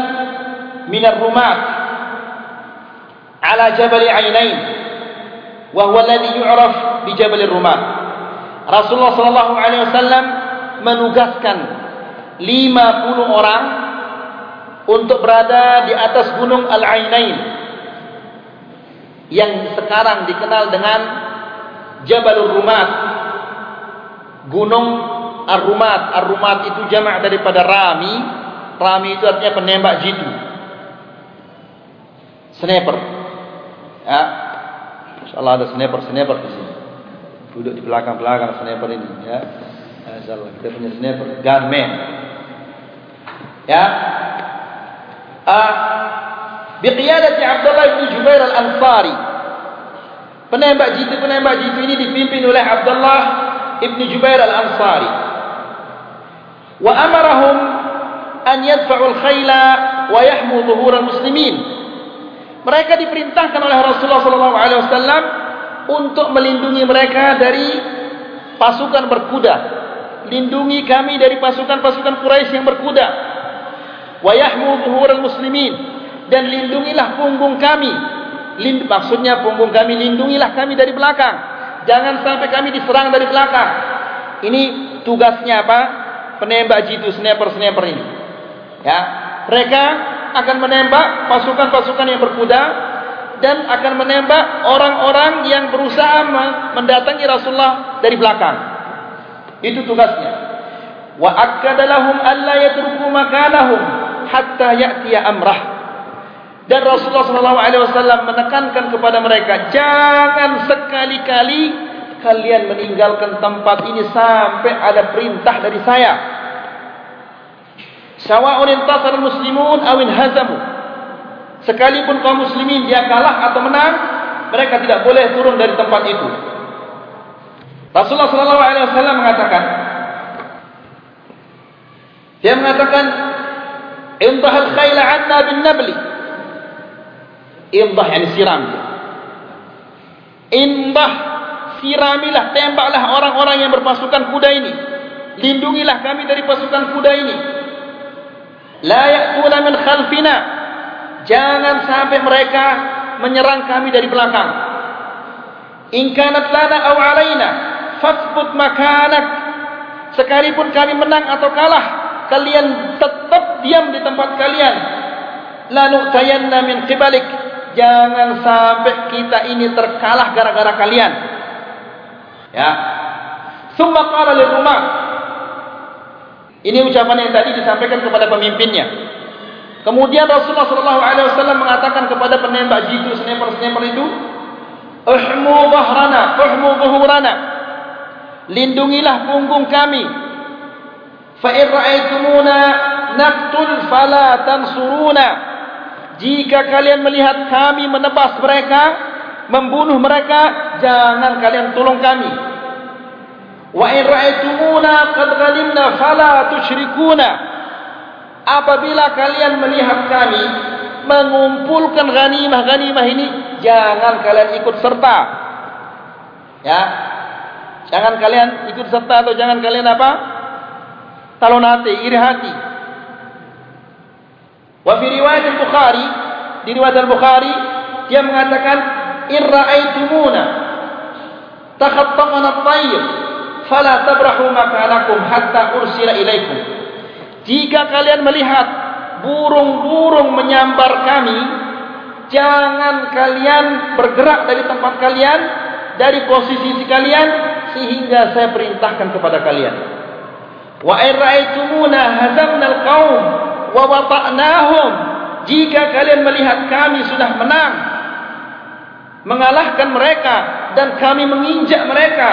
min ar-rumat ala Jabal Ainain wa huwa alladhi yu'raf bi Jabal ar-Rumat. Rasulullah sallallahu alaihi wasallam menugaskan 50 orang untuk berada di atas gunung Al-Ainain yang sekarang dikenal dengan Jabalur Rumat Gunung ar-rumat. Ar-rumat itu jamak daripada rami. Rami itu artinya penembak jitu. Sniper. Ya. Insyaallah ada sniper-sniper di sini. Duduk di belakang-belakang sniper ini, ya. Insyaallah kita punya sniper gunman. Ya. Ah, biqiyadati Abdullah bin Jubair al-Ansari. Penembak jitu-penembak jitu ini dipimpin oleh Abdullah ibn Jubair al-Ansari. Wa amarahum an yadfa'u al-khayla wa yahmu dhuhur al-muslimin. Mereka diperintahkan oleh Rasulullah sallallahu alaihi wasallam untuk melindungi mereka dari pasukan berkuda. Lindungi kami dari pasukan-pasukan Quraisy yang berkuda. Wa yahmu dhuhur al-muslimin dan lindungilah punggung kami. Lind maksudnya punggung kami lindungilah kami dari belakang. Jangan sampai kami diserang dari belakang. Ini tugasnya apa? Penembak jitu sniper-sniper ini. Ya, mereka akan menembak pasukan-pasukan yang berkuda dan akan menembak orang-orang yang berusaha mendatangi Rasulullah dari belakang. Itu tugasnya. Wa akkadalahum alla yatruku makanahum hatta ya'tiya amrah. Dan Rasulullah SAW menekankan kepada mereka, jangan sekali-kali kalian meninggalkan tempat ini sampai ada perintah dari saya. Sawa'un intasar muslimun awin hazamu. Sekalipun kaum muslimin dia kalah atau menang, mereka tidak boleh turun dari tempat itu. Rasulullah SAW mengatakan, dia mengatakan, Intahal khayla anna bin nabli. Indah yang siram. Indah siramilah, tembaklah orang-orang yang berpasukan kuda ini. Lindungilah kami dari pasukan kuda ini. La ya'tuna min khalfina. Jangan sampai mereka menyerang kami dari belakang. In kanat lana aw alaina fasbut makanak. Sekalipun kami menang atau kalah, kalian tetap diam di tempat kalian. La nu'tayanna min qibalik. Jangan sampai kita ini terkalah gara-gara kalian. Ya. Summa qala lil rumah. Ini ucapan yang tadi disampaikan kepada pemimpinnya. Kemudian Rasulullah sallallahu alaihi wasallam mengatakan kepada penembak jitu sniper-sniper itu, "Uhmu dhahrana, uhmu dhuhurana." Lindungilah punggung kami. Fa in ra'aytumuna naqtul fala tansuruna. Jika kalian melihat kami menebas mereka, membunuh mereka, jangan kalian tolong kami. Wa in ra'aytumuna qad ghalimna fala tusyrikuna. Apabila kalian melihat kami mengumpulkan ghanimah-ghanimah ini, jangan kalian ikut serta. Ya. Jangan kalian ikut serta atau jangan kalian apa? Talonati, iri hati. Wa fi riwayat Al-Bukhari, di riwayat Al-Bukhari dia mengatakan in ra'aytumuna takhattafana at-tayr fala tabrahu makanakum hatta ursila ilaikum. Jika kalian melihat burung-burung menyambar kami, jangan kalian bergerak dari tempat kalian, dari posisi kalian sehingga saya perintahkan kepada kalian. Wa in ra'aytumuna hazamna al-qaum wa wata'nahum jika kalian melihat kami sudah menang mengalahkan mereka dan kami menginjak mereka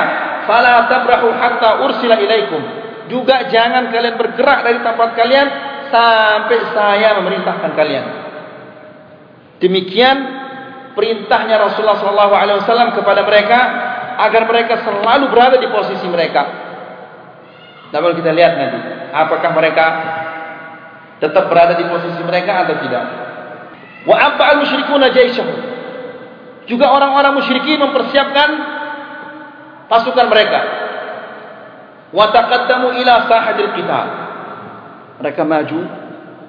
fala tabrahu hatta ursila ilaikum. Juga jangan kalian bergerak dari tempat kalian sampai saya memerintahkan kalian. Demikian perintahnya Rasulullah sallallahu alaihi wasallam kepada mereka agar mereka selalu berada di posisi mereka. Namun kita lihat nanti apakah mereka tetap berada di posisi mereka atau tidak. Wa abba al-musyrikuna jaisyahum. Juga orang-orang musyrikin mempersiapkan pasukan mereka. Wa taqaddamu ila sahadil qital. Mereka maju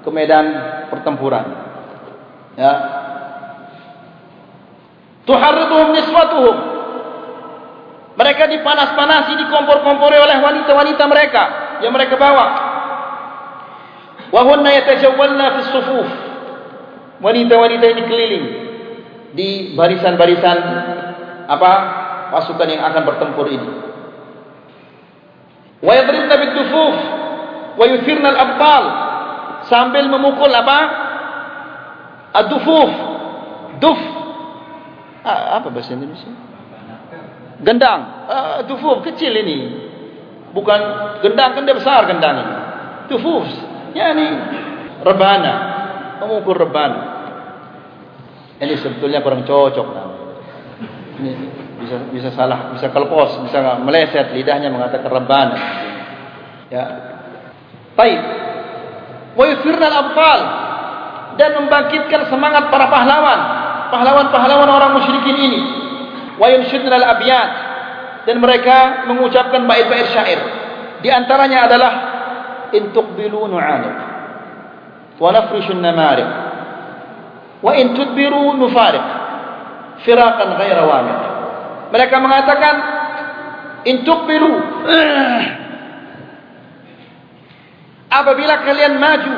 ke medan pertempuran. Ya. Tuharriduhum niswatuhum. Mereka dipanas-panasi, dikompor-kompori oleh wanita-wanita mereka yang mereka bawa. Wahunna yatajawwalna fi sufuf. Wanita-wanita ini keliling di barisan-barisan apa pasukan yang akan bertempur ini. Wa yadribna bid dufuf wa yuthirna al-abtal. Sambil memukul apa? Ad-dufuf. Duf. Ah, apa bahasa Indonesia? Gendang. Uh, dufuf kecil ini. Bukan gendang kan dia besar gendang ini. Dufuf yani rebana memukul rebana ini sebetulnya kurang cocok ini bisa bisa salah bisa kelpos bisa meleset lidahnya mengatakan rebana ya. Baik. Wa yusirna al-abtal dan membangkitkan semangat para pahlawan. Pahlawan-pahlawan orang musyrikin ini. Wa yunshidna al-abyat dan mereka mengucapkan bait-bait syair. Di antaranya adalah in tuqbilu nu'aniq wa nafrishu an-namariq wa in tudbiru nufariq firaqan ghayra wamiq mereka mengatakan in tuqbilu apabila kalian maju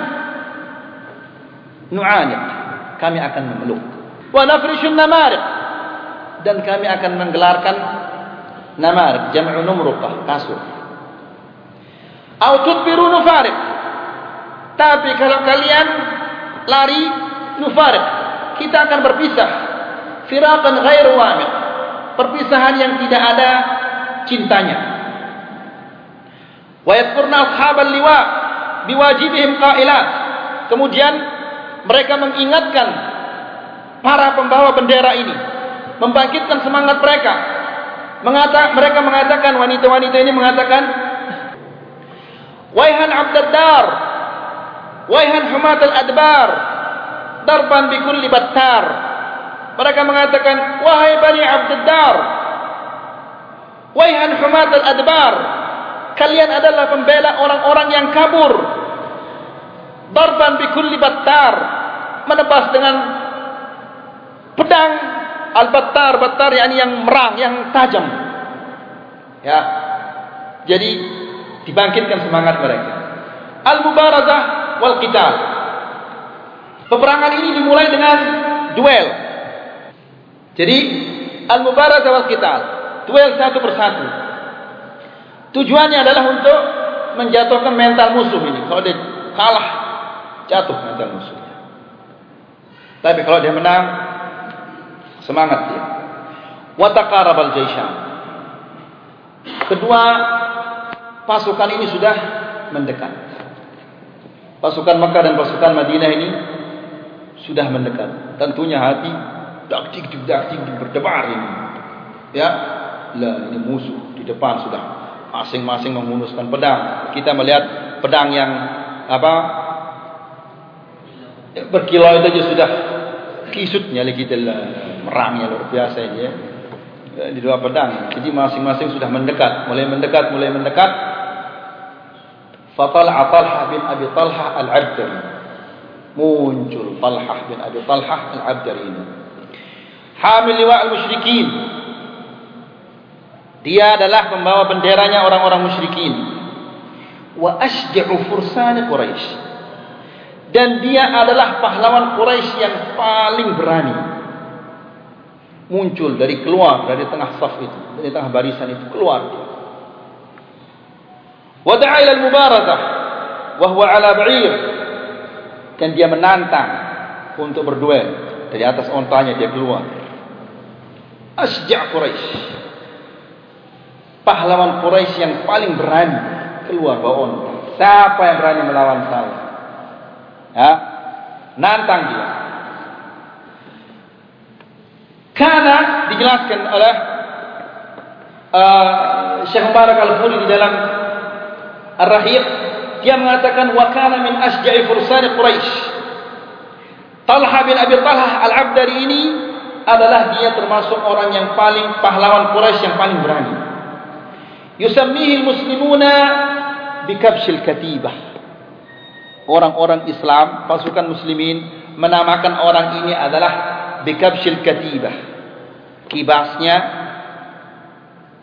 nu'aniq kami akan memeluk. Wa nafrishu an-namariq. Dan kami akan menggelarkan namar jam'u numruqah kasur au tudbiru nufariq tapi kalau kalian lari nufariq kita akan berpisah. Firaqan ghairu wamiq perpisahan yang tidak ada cintanya. Wa yadhkurna ashabal liwa biwajibihim qailat. Kemudian mereka mengingatkan para pembawa bendera ini membangkitkan semangat mereka. Mengata, mereka mengatakan wanita-wanita ini mengatakan Waihan Abdaddar Waihan Humat al-Adbar Darban bikul libattar Mereka mengatakan Wahai Bani Abdaddar Waihan Humat al-Adbar Kalian adalah pembela orang-orang yang kabur Darban bikul libattar Menebas dengan Pedang Al-battar, battar yakni yang merang, yang tajam. Ya. Jadi dibangkitkan semangat mereka. Al-mubarazah wal qital. Peperangan ini dimulai dengan duel. Jadi al-mubarazah wal qital, duel satu persatu. Tujuannya adalah untuk menjatuhkan mental musuh ini. Kalau dia kalah, jatuh mental musuhnya. Tapi kalau dia menang, semangat dia wa taqarabal jaishan kedua pasukan ini sudah mendekat. Pasukan Makkah dan pasukan Madinah ini sudah mendekat. Tentunya hati dak tik tik dak tik berdebar ini. Ya? Lah ini musuh di depan sudah. Masing-masing menghunuskan pedang. Kita melihat pedang yang apa? Berkilau itu sudah kisutnya lagi kita merangnya luar biasa ini ya. Di dua pedang. Jadi masing-masing sudah mendekat, mulai mendekat, mulai mendekat. Fatal Talha bin Abi Talha al-Abdari. Muncul Talha bin Abi Talha al-Abdari ini. Hamil liwa al-musyrikin. Dia adalah pembawa benderanya orang-orang musyrikin. Wa asja'u fursani Quraisy. Dan dia adalah pahlawan Quraisy yang paling berani muncul dari keluar dari tengah saf itu dari tengah barisan itu keluar wada'a ila al-mubarazah wa huwa ala ba'ir. Dan dia menantang untuk berduel. Dari atas ontanya dia keluar. Asja' quraisy pahlawan quraisy yang paling berani keluar bawa onta siapa yang berani melawan saya? Ya nantang dia. Karena dijelaskan oleh uh, Syekh Mubarak Al-Furi di dalam Ar-Rahiq dia mengatakan wa kana min asja'i fursan Quraisy. Talha bin Abi Talha Al-Abdari ini adalah dia termasuk orang yang paling pahlawan Quraisy yang paling berani. Yusammihi al-muslimuna bikabshil katibah. Orang-orang Islam, pasukan muslimin menamakan orang ini adalah bikabshil katibah kibasnya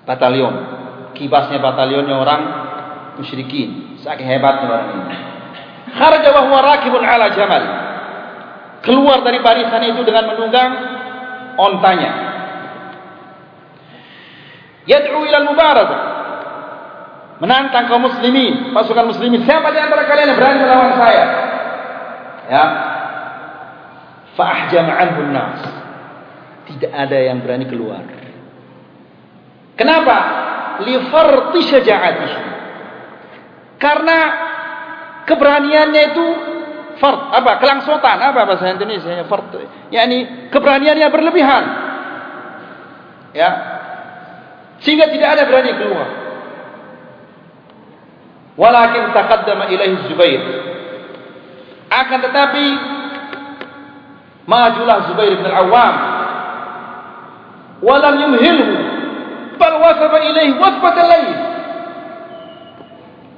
batalion kibasnya batalionnya orang musyrikin saking hebatnya orang ini kharaja wa huwa rakibun ala jamal keluar dari barisan itu dengan menunggang ontanya yad'u ila al-mubarazah menantang kaum muslimin, pasukan muslimin. Siapa di antara kalian yang berani melawan saya? Ya. Fa ahjama anhu nas. Tidak ada yang berani keluar. Kenapa? Li farti syaja'atihi. Karena keberaniannya itu fard. Apa? Kelangsutan. Apa bahasa Indonesia fard. Yakni keberaniannya berlebihan. Ya. Sehingga tidak ada berani keluar. Walakin taqaddama ilaihi Zubair. Akan tetapi majulah Zubair bin Al-Awwam. Walam yumhilhu. Bal wasaba ilaihi wasbat al-layl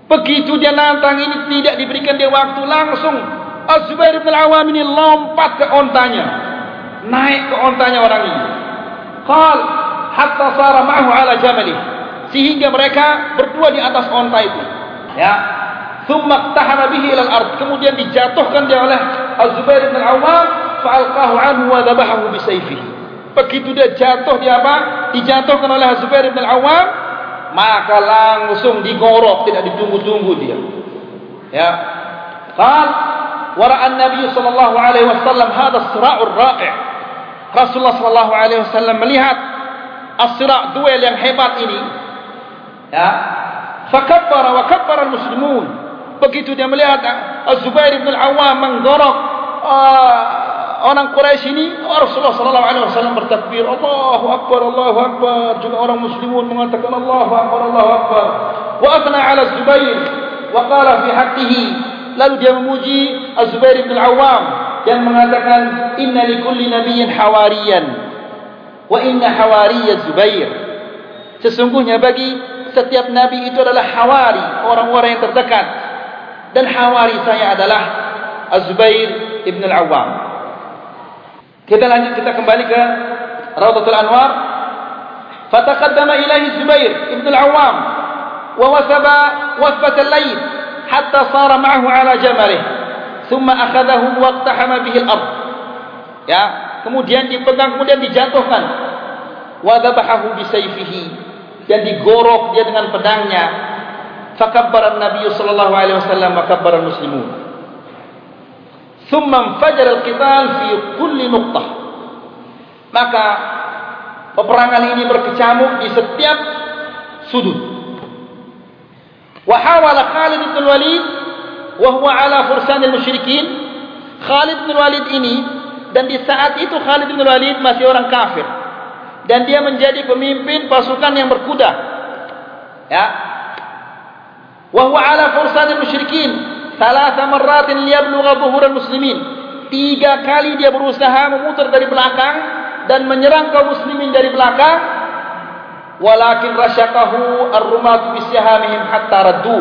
begitu dia nantang ini tidak diberikan dia waktu langsung. Az-Zubair bin Al-Awwam ini lompat ke ontanya. Naik ke ontanya orang ini. Qal hatta sara ma'ahu ala jamali. Sehingga mereka berdua di atas onta itu. Ya. Thumma iqtahama bihi ila al-ard kemudian dijatuhkan dia oleh Az-Zubair bin Al-Awwam fa'alqahu anhu wa dhabahahu bi begitu dia jatuh dia apa? Dijatuhkan oleh Az-Zubair bin Al-Awwam maka langsung digorok tidak ditunggu-tunggu dia. Ya. Qal wara'a an-nabiy sallallahu alaihi wasallam hadha as-sira'ur ra'i' Rasulullah sallallahu alaihi wasallam melihat as-sira' duel yang hebat ini. Ya. Fakabbara wa kabbara al-muslimun. Begitu dia melihat Az-Zubair bin Al-Awwam menggorok. Uh, orang Quraisy ini Rasulullah sallallahu alaihi wasallam bertakbir Allahu akbar Allahu akbar juga orang muslimun mengatakan Allahu akbar Allahu akbar wa athna 'ala Az-Zubair wa qala fi haqqihi lalu dia memuji Az-Zubair bin Al-Awwam yang mengatakan inna likulli nabiyyin hawariyan Wa inna hawariya Zubair. Sesungguhnya bagi setiap nabi itu adalah hawari, orang-orang yang terdekat. Dan hawari saya adalah Az-Zubair ibn al-Awwam. Kita lanjut kita kembali ke Rawdatul Anwar. Fataqaddama ilahi Zubair ibn al-Awwam wa wasaba wasbat al-layl hatta sara ma'ahu ala jamalih. Thumma akhadahu wa iqtahama bihi al-ard. Ya, kemudian dipegang kemudian dijatuhkan wa dhabahu bi sayfihi dan digorok dia dengan pedangnya fakabbara nabi sallallahu alaihi wasallam wa kabbara muslimun thumma fajara al-qital fi kulli nuqtah. Maka peperangan ini berkecamuk di setiap sudut. Wa hawala Khalid bin Walid wa huwa ala fursan al-musyrikin Khalid bin Walid ini dan di saat itu Khalid bin Walid masih orang kafir. Dan dia menjadi pemimpin pasukan yang berkuda. Ya. Wa huwa ala fursan musyrikin thalath marratin liyablugha dhuhur muslimin tiga kali dia berusaha memutar dari belakang dan menyerang kaum muslimin dari belakang walakin rasyakahu ar-rumat bisyahamihim hatta raddu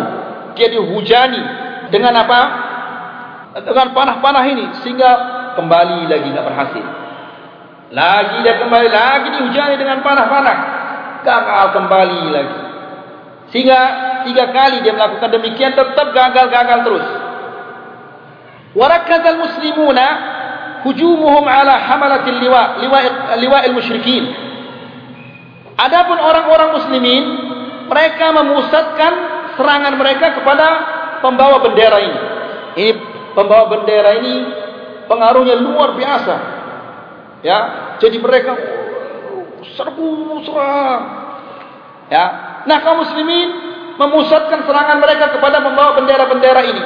dia dihujani dengan apa dengan panah-panah ini sehingga kembali lagi tidak berhasil. Lagi dia kembali lagi dihujani dengan panah-panah. Gagal kembali lagi. Sehingga tiga kali dia melakukan demikian tetap gagal-gagal terus. Warakazal muslimuna hujumuhum ala hamalatil liwa liwa liwa'il musyrikin. Adapun orang-orang muslimin mereka memusatkan serangan mereka kepada pembawa bendera ini. Ini pembawa bendera ini pengaruhnya luar biasa. Ya, jadi mereka serbu serang. Ya, nah kaum muslimin memusatkan serangan mereka kepada membawa bendera-bendera ini.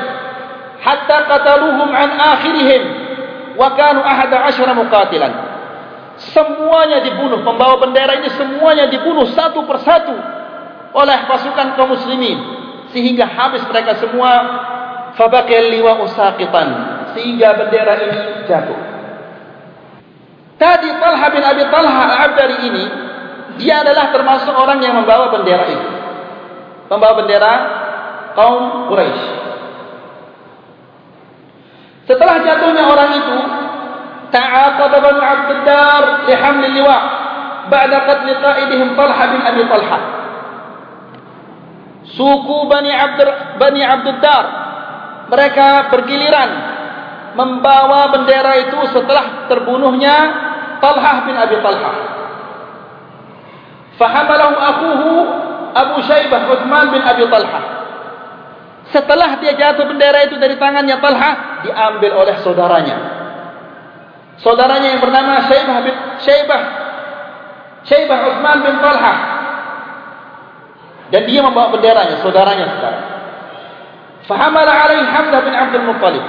Hatta qataluhum an akhirihim wa kanu ahada asyara muqatilan. Semuanya dibunuh, pembawa bendera ini semuanya dibunuh satu persatu oleh pasukan kaum muslimin sehingga habis mereka semua fabaqiyal liwa usaqitan sehingga bendera ini jatuh. Tadi Talha bin Abi Talha Al-Abdari ini dia adalah termasuk orang yang membawa bendera itu. Membawa bendera kaum Quraisy. Setelah jatuhnya orang itu, ta'aqaba Banu Abd Dar li haml liwa ba'da qatl qa'idihim Talha bin Abi Talha. Suku Bani Abd Bani Abd Dar mereka bergiliran membawa bendera itu setelah terbunuhnya Talhah bin Abi Talhah. Fahamalahu akuhu Abu Syaibah Uthman bin Abi Talha. Setelah dia jatuh bendera itu dari tangannya Talha, diambil oleh saudaranya. Saudaranya yang bernama Syaibah bin Syaibah Syaibah Uthman bin Talha. Dan dia membawa benderanya, saudaranya sekarang. Fahamala alaihi Hamzah bin Abdul Muttalib.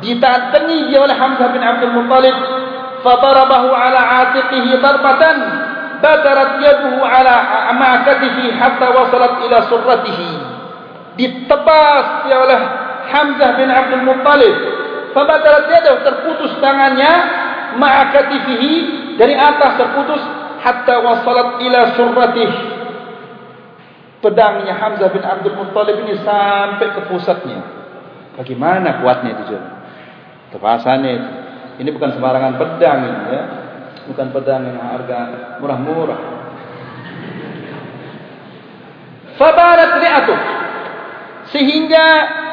Ditantangi dia oleh Hamzah bin Abdul Muttalib. Fatarabahu ala atiqihi darbatan badarat yaduhu ala amakatihi hatta wasalat ila surratihi. Ditebas dia oleh Hamzah bin Abdul Muttalib. Fabadarat yaduhu terputus tangannya ma'akatihi dari atas terputus hatta wasalat ila surratihi. Pedangnya Hamzah bin Abdul Muttalib ini sampai ke pusatnya. Bagaimana kuatnya itu tepasannya ini bukan sembarangan pedang ini ya bukan pedang yang harga murah-murah. Fabarat ri'atuh sehingga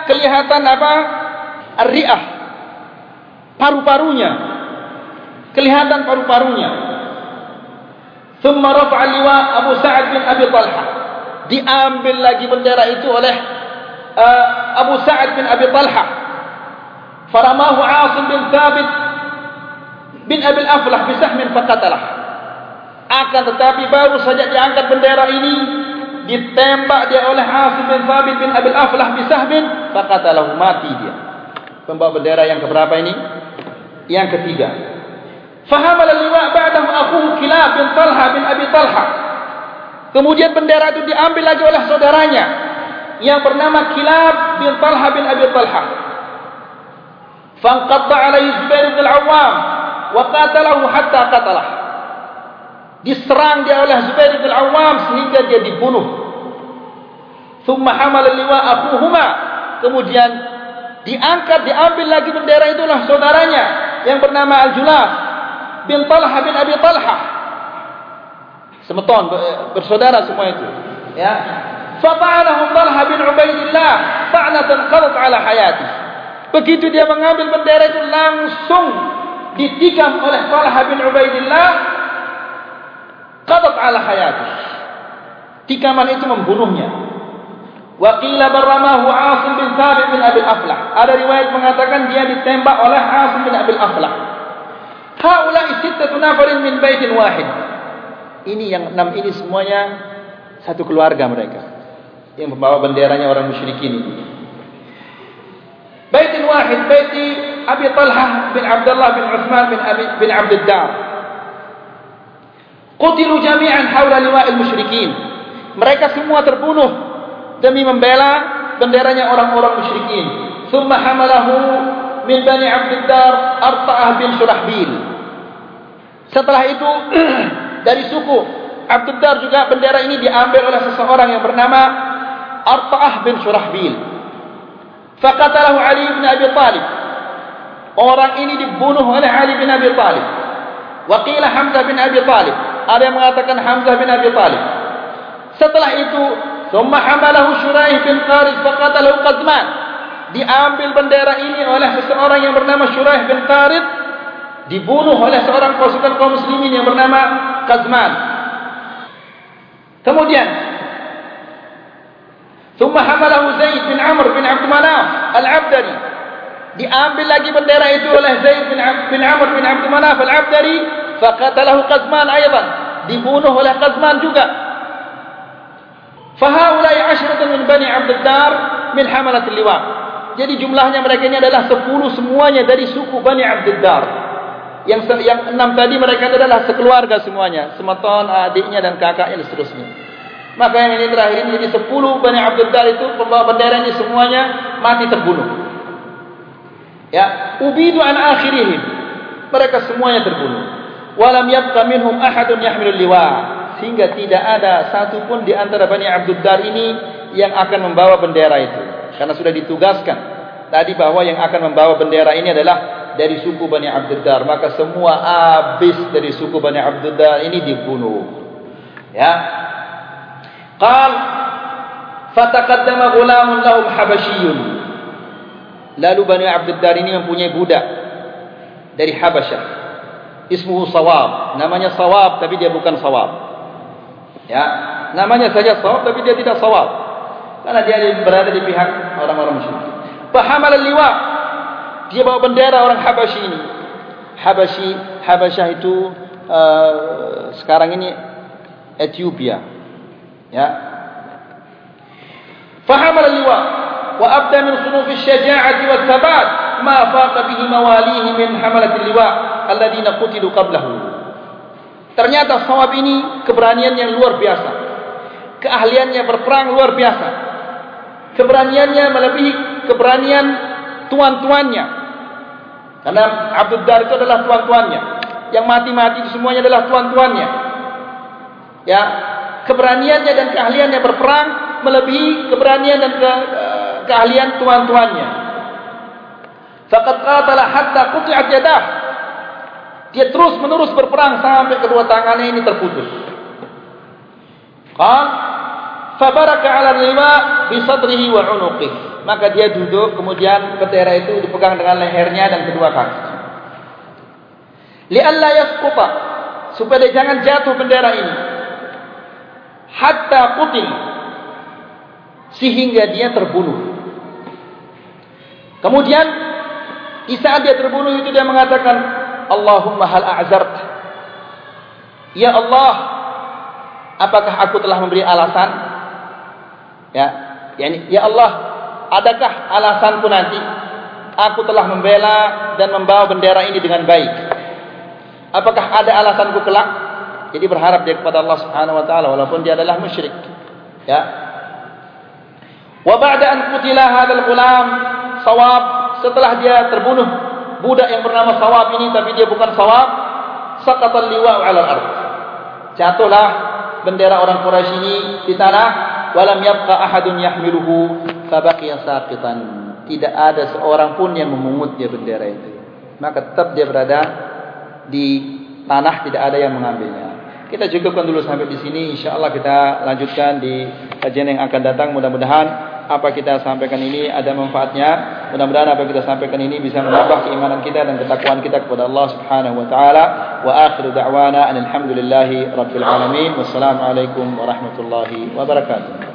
kelihatan apa? Ar-ri'ah paru-parunya. Kelihatan paru-parunya. Thumma rafa'a liwa Abu Sa'ad bin Abi Talha. Diambil lagi bendera itu oleh uh, Abu Sa'ad bin Abi Talha. Faramahu Asim bin Thabit bin Abil Aflah bisahmin faqatalah. Akan tetapi baru saja diangkat bendera ini ditembak dia oleh Asim bin Thabit bin Abil Aflah bisahmin faqatalah mati dia. Pembawa bendera yang keberapa ini? Yang ketiga. Fahamal al-liwa' ba'dahu akhuhu Kilab bin Talha bin Abi Talha. Kemudian bendera itu diambil lagi oleh saudaranya yang bernama Kilab bin Talha bin Abi Talha. Fanqadda alaihi Zubair bin Al-Awwam wa qatalahu hatta qatalah. Diserang dia oleh Zubair bin Awam sehingga dia dibunuh. Thumma hamal liwa akhuhuma. Kemudian diangkat diambil lagi bendera itulah saudaranya yang bernama Al-Julah bin Talha bin Abi Talha. Semeton bersaudara semua itu. Ya. Fata'alahu Talha bin Ubaidillah ta'natan qadat ala hayati. Begitu dia mengambil bendera itu langsung ditikam oleh Talha bin Ubaidillah qadat ala hayati. Tikaman itu membunuhnya. Wa qila baramahu Asim bin Thabit bin Abi Aflah. Ada riwayat mengatakan dia ditembak oleh Asim bin Abi Aflah. Haula sittatu nafarin min baitin wahid. Ini yang enam ini semuanya satu keluarga mereka. Yang membawa benderanya orang musyrikin ini baitin wahid baiti Abi Talha bin Abdullah bin Uthman bin Abi bin Abd Dar. Qutilu jami'an haula liwa'il musyrikin. Mereka semua terbunuh demi membela benderanya orang-orang musyrikin. Thumma hamalahu min Bani Abd Dar Arta'ah bin Surahbil. Setelah itu dari suku Abd Dar juga bendera ini diambil oleh seseorang yang bernama Arta'ah bin Surahbil. Faqatalahu Ali bin Abi Talib Orang ini dibunuh oleh Ali bin Abi Talib. Wakil Hamzah bin Abi Talib. Ada yang mengatakan Hamzah bin Abi Talib. Setelah itu, Thumma hamalahu Shuraih bin Qaris faqatalahu Qazman. Diambil bendera ini oleh seseorang yang bernama Shuraih bin Qaris. Dibunuh oleh seorang pasukan kaum muslimin yang bernama Qazman. Kemudian, Thumma hamalahu Zaid bin Amr bin Abdul Manaf al-Abdari. Diambil lagi bendera itu oleh Zaid bin, bin Amr bin Abdul Manaf al-Abdari faqatalahu Qazman aydan. Dibunuh oleh Qazman juga. Fahaulai asyratan min bani Abdul Dar min hamalat liwa jadi jumlahnya mereka ini adalah 10 semuanya dari suku Bani Abdul Dar. Yang yang enam tadi mereka adalah sekeluarga semuanya. Semeton adiknya dan kakaknya dan seterusnya maka yang ini terakhir ini jadi 10 Bani Abdul Dar itu pembawa bendera ini semuanya mati terbunuh Ya, ubidu an akhirihim. Mereka semuanya terbunuh. Walam yabqa minhum ahadun yahmilul liwa. Sehingga tidak ada satu pun di antara Bani Abdul Dar ini yang akan membawa bendera itu. Karena sudah ditugaskan tadi bahwa yang akan membawa bendera ini adalah dari suku Bani Abdul Dar. Maka semua habis dari suku Bani Abdul Dar ini dibunuh. Ya. Qal fataqaddama ghulamun lahum habasyiyun Lalu Bani Abdul Dar ini mempunyai budak dari Habasyah. Ismuhu Sawab. Namanya Sawab tapi dia bukan Sawab. Ya. namanya saja sawab tapi dia tidak sawab. Karena dia berada di pihak orang-orang musyrik. Fahamal al-liwa. Dia bawa bendera orang Habasyi ini. Habasyi, Habasyah itu uh, sekarang ini Ethiopia. Ya. Fahamal al-liwa wa abda min sunuf asy-syaja'ati wat-tabat ma faqa bihi mawalihi min hamalat al-liwa alladhina qutilu qablahu. Ternyata sawab ini keberanian yang luar biasa. Keahliannya berperang luar biasa. Keberaniannya melebihi keberanian tuan-tuannya. Karena Abdul Dar itu adalah tuan-tuannya. Yang mati-mati semuanya adalah tuan-tuannya. Ya, keberaniannya dan keahliannya berperang melebihi keberanian dan ke, uh, keahlian tuan-tuannya. Faqad qatala hatta quti'at yadah dia terus menerus berperang sampai kedua tangannya ini terputus. Qal fabaraka 'ala lima bi sadrihi wa 'unuqihi. Maka dia duduk kemudian bendera itu dipegang dengan lehernya dan kedua kaki. Li'alla yasquta supaya dia jangan jatuh bendera ini. Hatta qutil sehingga dia terbunuh. Kemudian di saat dia terbunuh itu dia mengatakan Allahumma hal a'zart. Ya Allah apakah aku telah memberi alasan? Ya yani ya Allah adakah alasanku nanti? Aku telah membela dan membawa bendera ini dengan baik. Apakah ada alasanku kelak jadi berharap dia kepada Allah Subhanahu wa taala walaupun dia adalah musyrik. Ya. Wa ba'da an qutila hadzal ghulam sawab setelah dia terbunuh budak yang bernama Sawab ini tapi dia bukan Sawab saqatal liwa 'ala al-ard jatuhlah bendera orang Quraisy ini di tanah walam yabqa ahadun yahmiluhu fabaqiya saqitan. Tidak ada seorang pun yang memungut dia bendera itu. Maka tetap dia berada di tanah tidak ada yang mengambilnya kita cukupkan dulu sampai di sini insyaallah kita lanjutkan di kajian yang akan datang mudah-mudahan apa kita sampaikan ini ada manfaatnya. Mudah-mudahan apa kita sampaikan ini bisa menambah keimanan kita dan ketakwaan kita kepada Allah Subhanahu wa taala. Wa akhiru da'wana alhamdulillahi rabbil alamin. Wassalamualaikum warahmatullahi wabarakatuh.